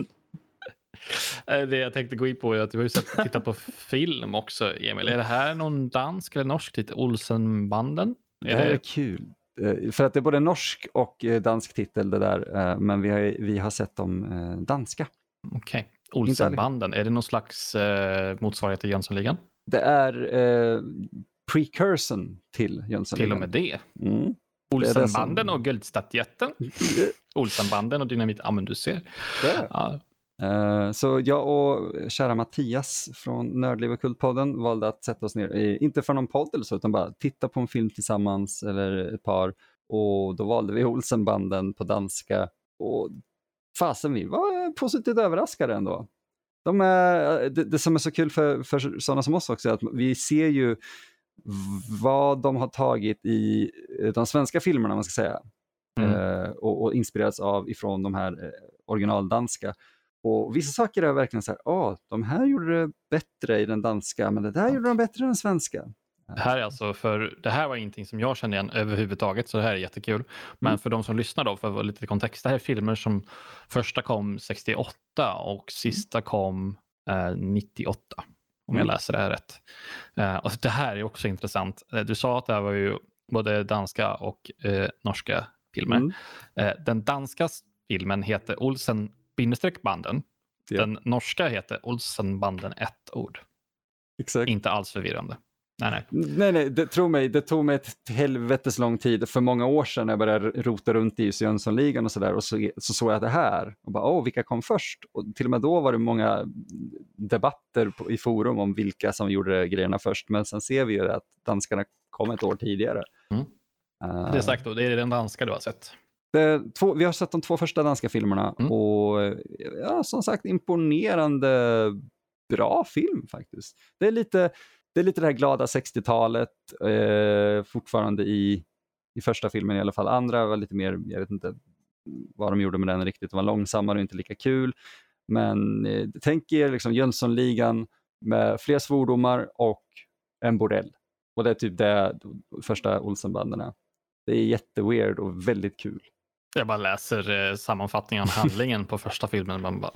Eh, Det jag tänkte gå in på är att du har ju sett, tittat på film också, Emil. Är det här någon dansk eller norsk titel? Olsenbanden? Det Är här är det, kul. Eh, För att det är både norsk och eh, dansk titel det där, eh, men vi har, vi har sett dem danska. Okej. Olsenbanden, är det någon slags eh, motsvarighet till Jönssonligan? Det är eh, precursorn till Jönssonligan. Till och med det. Mm. Olsenbanden som- och Guldstatytten. Olsenbanden och Dynamit. Ja, men du ser. Där. Ja. Eh, Så jag och kära Mattias från Nördliv och Kultpodden valde att sätta oss ner, inte för någon podd eller så, utan bara titta på en film tillsammans eller ett par. Och då valde vi Olsenbanden på danska. Och fasen, vi var positivt överraskade ändå. De är, det, det som är så kul för, för sådana som oss också är att vi ser ju vad de har tagit i de svenska filmerna, man ska säga, Mm. eh, och, och inspirerats av ifrån de här eh, originaldanska. Och vissa saker är verkligen så här, ah, de här gjorde det bättre i den danska, men det där gjorde de bättre i den svenska. Det här är alltså för det här var ingenting som jag kände igen överhuvudtaget, så det här är jättekul. Men Mm. för de som lyssnar då, för lite kontext, det här är filmer som första kom 68 och sista kom eh, 98. Om jag Mm. läser det här rätt. Eh, och det här är också intressant. Eh, Du sa att det här var ju både danska och eh, norska filmer. Mm. Eh, den danska filmen heter Olsen bindestreck-banden. Ja. Den norska heter Olsenbanden ett ord. Exakt. Inte alls förvirrande. Nej, nej. Nej, nej, det, tro mig, det tog mig ett helvetes lång tid för många år sedan när jag började rota runt i Jönssonligan och sådär och så, så såg jag det här och bara, åh, vilka kom först? Och till och med då var det många debatter på, i forum om vilka som gjorde grejerna först, men sen ser vi ju att danskarna kom ett år tidigare. Mm. Eh, Det är sagt då, det är den danska du har sett. Det, två, vi har sett de två första danska filmerna Mm. och ja, som sagt imponerande bra film faktiskt. Det är lite det, är lite det här glada 60-talet, eh, fortfarande i, i första filmen i alla fall. Andra var lite mer, jag vet inte vad de gjorde med den riktigt, det var långsammare och inte lika kul. Men eh, tänk er liksom Jönssonligan med fler svordomar och en bordell. Och det är typ det första Olsenbanden är. Det är jätteweird och väldigt kul. Jag bara läser eh, sammanfattningen av handlingen på första filmen. Man bara,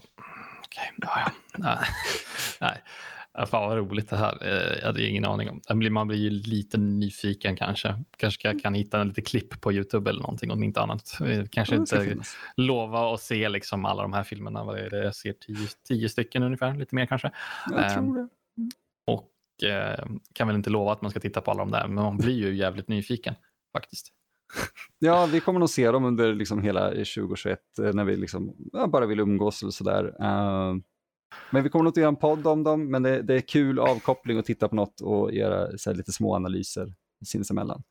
okej, ja, ja. Nej. Nej. Fan vad roligt det här. Eh, Jag hade ingen aning om. Man blir, man blir ju lite nyfiken kanske. Kanske jag kan hitta en lite klipp på Youtube eller någonting om inte annat. Eh, Kanske ska inte finnas. lova att se liksom alla de här filmerna. Vad är det? Jag ser tio, tio stycken ungefär, lite mer kanske. Jag Ehm, tror det. Och eh, kan väl inte lova att man ska titta på alla de där, men man blir ju jävligt nyfiken faktiskt. Ja, vi kommer nog se dem under liksom hela 2021 eh, när vi liksom, ja, bara vill umgås eller sådär. Uh, men vi kommer nog inte göra en podd om dem, men det, det är kul avkoppling att titta på något och göra så här, lite små analyser sinsemellan.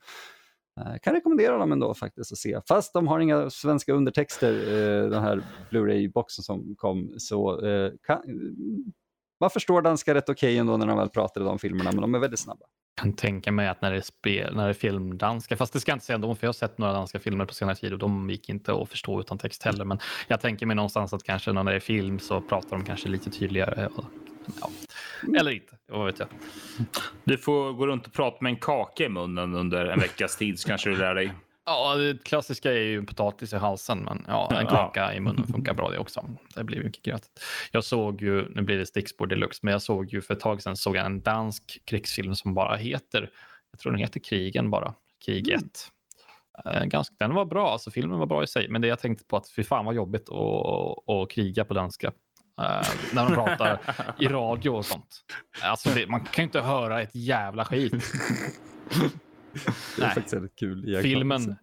Uh, kan rekommendera dem ändå faktiskt att se. Fast de har inga svenska undertexter, uh, den här Blu-ray-boxen som kom, så uh, kan, man förstår danska rätt okej ändå när de väl pratar i de filmerna, men de är väldigt snabba kan tänka mig att när det är, spel, när det är filmdanska, fast det ska jag inte säga ändå, för jag har sett några danska filmer på senare tid och de gick inte att förstå utan text heller. Men jag tänker mig någonstans att kanske när det är film så pratar de kanske lite tydligare. Och, ja. Eller inte, vad vet jag. Du får gå runt och prata med en kaka i munnen under en veckas tid så kanske du lär dig. Ja, det klassiska är ju potatis i halsen, men ja, en Ja. kaka i munnen funkar bra det också. Det blir mycket gröt. Jag såg ju, nu blir det stickspår deluxe, men jag såg ju för ett tag sedan såg jag en dansk krigsfilm som bara heter, jag tror den heter Krigen bara, Krig 1. Eh, Ganska, den var bra, alltså filmen var bra i sig, men det jag tänkte på att fy fan vad jobbigt att, att kriga på danska. Eh, när de pratar i radio och sånt. Alltså det, man kan ju inte höra ett jävla skit. Det är faktiskt väldigt kul. Filmen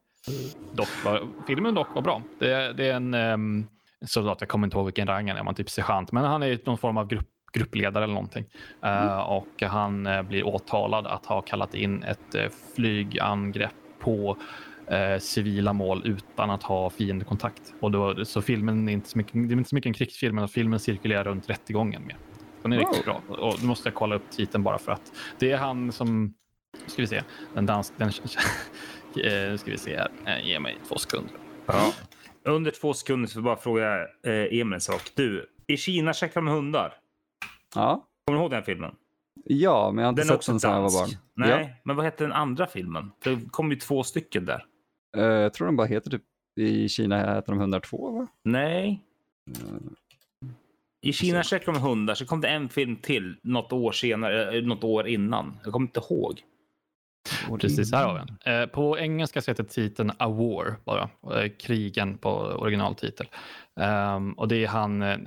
dock var, filmen dock var bra. Det, det är en um, soldat, jag kommer inte ihåg vilken rang han är, man typ sergeant, men han är någon form av grupp, gruppledare eller någonting. Eh, och han eh, blir åtalad att ha kallat in ett uh, flygangrepp på civila mål utan att ha fiendekontakt. Och då, så filmen är inte så mycket, det är inte så mycket en krigsfilm, men filmen cirkulerar runt rättegången med. Den är Wow. riktigt bra. Och nu måste jag kolla upp titeln bara för att det är han som, ska vi se, den dansk, den, eh, nu ska vi se här, Eh, ge mig två sekunder. Ja. Under två sekunder så bara fråga eh, Emil en sak. Du, i Kina käkar de hundar. Ja. Kommer du ihåg den filmen? ja, men jag har inte Den är sett också den sedan jag var barn. Nej, men vad hette den andra filmen? Det kom ju två stycken där. Ja. Eh, jag tror den bara heter typ, i Kina heter de 102 va? Nej. Eh, I Kina käkar de hundar, så kom det en film till något år senare, eh, något år innan. Jag kommer inte ihåg. Precis, här har vi den. Eh, på engelska så heter titeln A War bara. Eh, krigen på originaltitel. Ehm, och det är han, eh,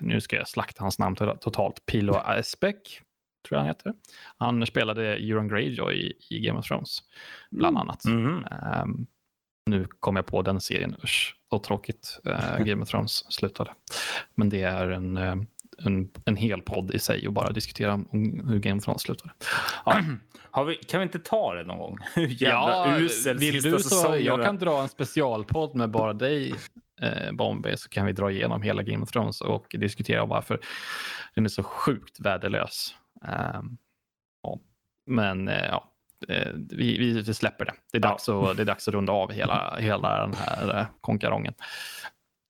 nu ska, jag slakta hans namn to- totalt, Pilo Asbeck, tror jag han heter. Han spelade Euron Greyjoy i, i Game of Thrones, bland annat. Mhm. Ehm, nu kom jag på den serien, usch, så tråkigt eh, Game of Thrones slutade. Men det är en, eh, en, en hel podd i sig och bara diskutera om hur Game of Thrones slutade. Ja. Vi, kan vi inte ta det någon gång? Hur jävla usel vill du så, jag kan dra en specialpodd med bara dig, eh, Bombay, så kan vi dra igenom hela Game of Thrones och diskutera varför den är så sjukt värdelös. Ehm, ja. Men eh, ja, eh, vi, vi, vi släpper det. Det är, Ja. dags att, det är dags att runda av hela, hela den här eh, konkarongen.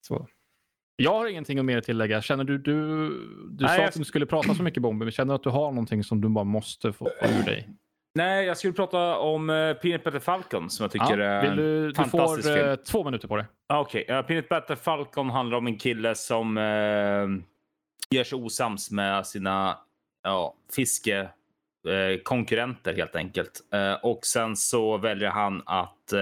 Så. Jag har ingenting mer att tillägga. Känner du, du, du Nej, sa jag- att du skulle prata så mycket Bombay, men känner du att du har någonting som du bara måste få, få ur dig? Nej, jag skulle prata om uh, Peanut Butter Falcon som jag tycker är Vill du, du fantastisk får film. eh, två minuter på det. Ah, Okej, okay. Peanut Butter Falcon handlar om en kille som uh, gör sig osams med sina ja, fiskekonkurrenter uh, konkurrenter helt enkelt. Och sen så väljer han att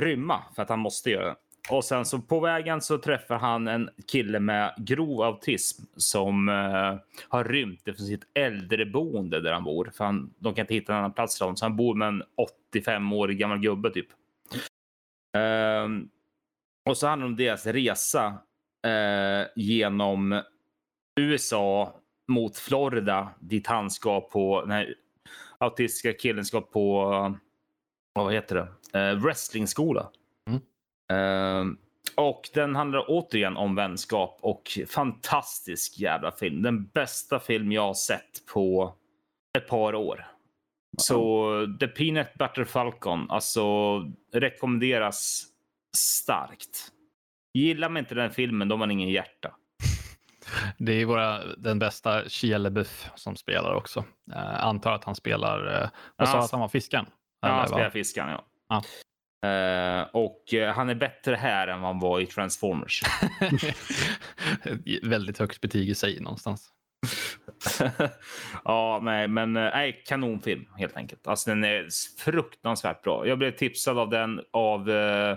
rymma för att han måste göra det och sen så på vägen så träffar han en kille med grov autism som eh, har rymt från sitt äldreboende där han bor. För han, de kan inte hitta en annan plats där så han bor med en 85-årig gammal gubbe typ. Eh, och så handlar det om deras resa eh, genom USA mot Florida dit han ska på den här autistiska killen ska på eh, vad heter det? Uh, wrestlingskola. Uh, och den handlar återigen om vänskap och fantastisk jävla film. Den bästa film jag har sett på ett par år. Så The Peanut Butter Falcon, alltså rekommenderas starkt. Gillar man inte den filmen, då har man ingen hjärta. Det är våra, den bästa Shia LaBeouf som spelar också. Uh, antar att han spelar, uh, vad sa att han var fisken? Ja, han spelar fiskan, ja. ja. Uh, och uh, han är bättre här än vad han var i Transformers. Väldigt högt betyg i sig någonstans. ja, nej, men nej, kanonfilm helt enkelt. Alltså, den är fruktansvärt bra. Jag blev tipsad av den av uh,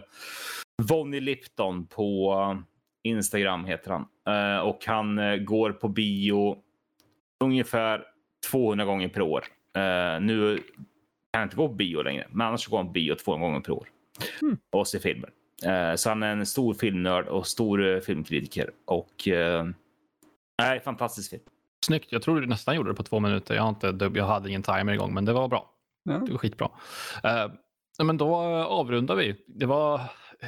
Vonnie Lipton på Instagram heter han uh, och han uh, går på bio ungefär 200 gånger per år. Nu kan han inte gå på bio längre, men annars går han på bio två gånger per år mm. och ser filmer. så han är en stor filmnörd och stor filmkritiker och nej, fantastisk film. Snyggt. Jag tror du nästan gjorde det på två minuter. Jag, har inte, jag hade ingen timer igång, men det var bra. Ja. Det var skitbra. men då avrundar vi. Det var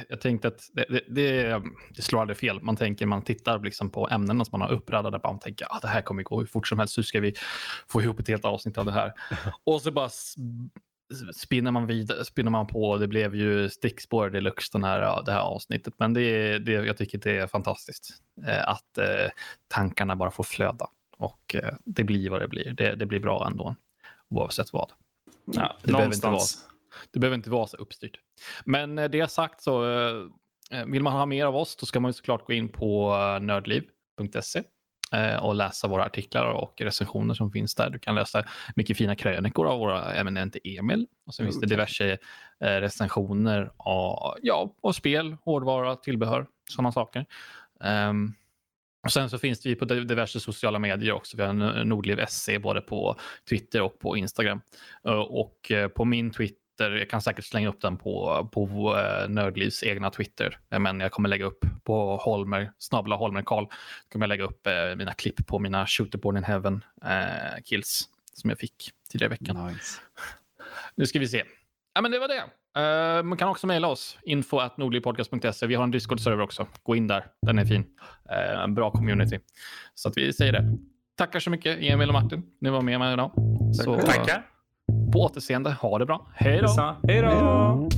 jag tänkte att det, det, det, det, slår aldrig fel. Man tänker, man tittar liksom på ämnena som man har uppradade. Man tänker att ah, det här kommer gå hur fort som helst. Hur ska vi få ihop ett helt avsnitt av det här? Och så bara spinner man, vidare, spinner man på. Det blev ju stickspår deluxe den här, det här avsnittet. Men det, det, jag tycker det är fantastiskt eh, att eh, tankarna bara får flöda. Och eh, det blir vad det blir. Det, det blir bra ändå, oavsett vad. Ja, det någonstans det behöver inte vara så uppstyrt. Men det sagt så vill man ha mer av oss då ska man såklart gå in på nördliv.se och läsa våra artiklar och recensioner som finns där. Du kan läsa mycket fina krönikor av våra eminente Emil. Och sen finns det diverse recensioner av, ja, av spel, hårdvara, tillbehör, sådana saker. Um, och sen så finns vi på diverse sociala medier också. Vi har Nordliv SC både på Twitter och på Instagram. Och på min Twitter Twitter. Jag kan säkert slänga upp den på, på uh, Nördlivs egna Twitter. Men jag kommer lägga upp på Holmer, snabla Holmer Karl. kommer jag lägga upp uh, mina klipp på mina Shooterborn in Heaven uh, kills som jag fick tidigare i veckan. Nice. Nu ska vi se. Ja, men det var det. Uh, man kan också mejla oss. Info at nordligpodcast.se. Vi har en Discord-server också. Gå in där. Den är fin. Uh, en bra community. Så att vi säger det. Tackar så mycket Emil och Martin. Ni var med mig idag. Så, Tackar. På återseende. Ha det bra. Hej då. Hej då.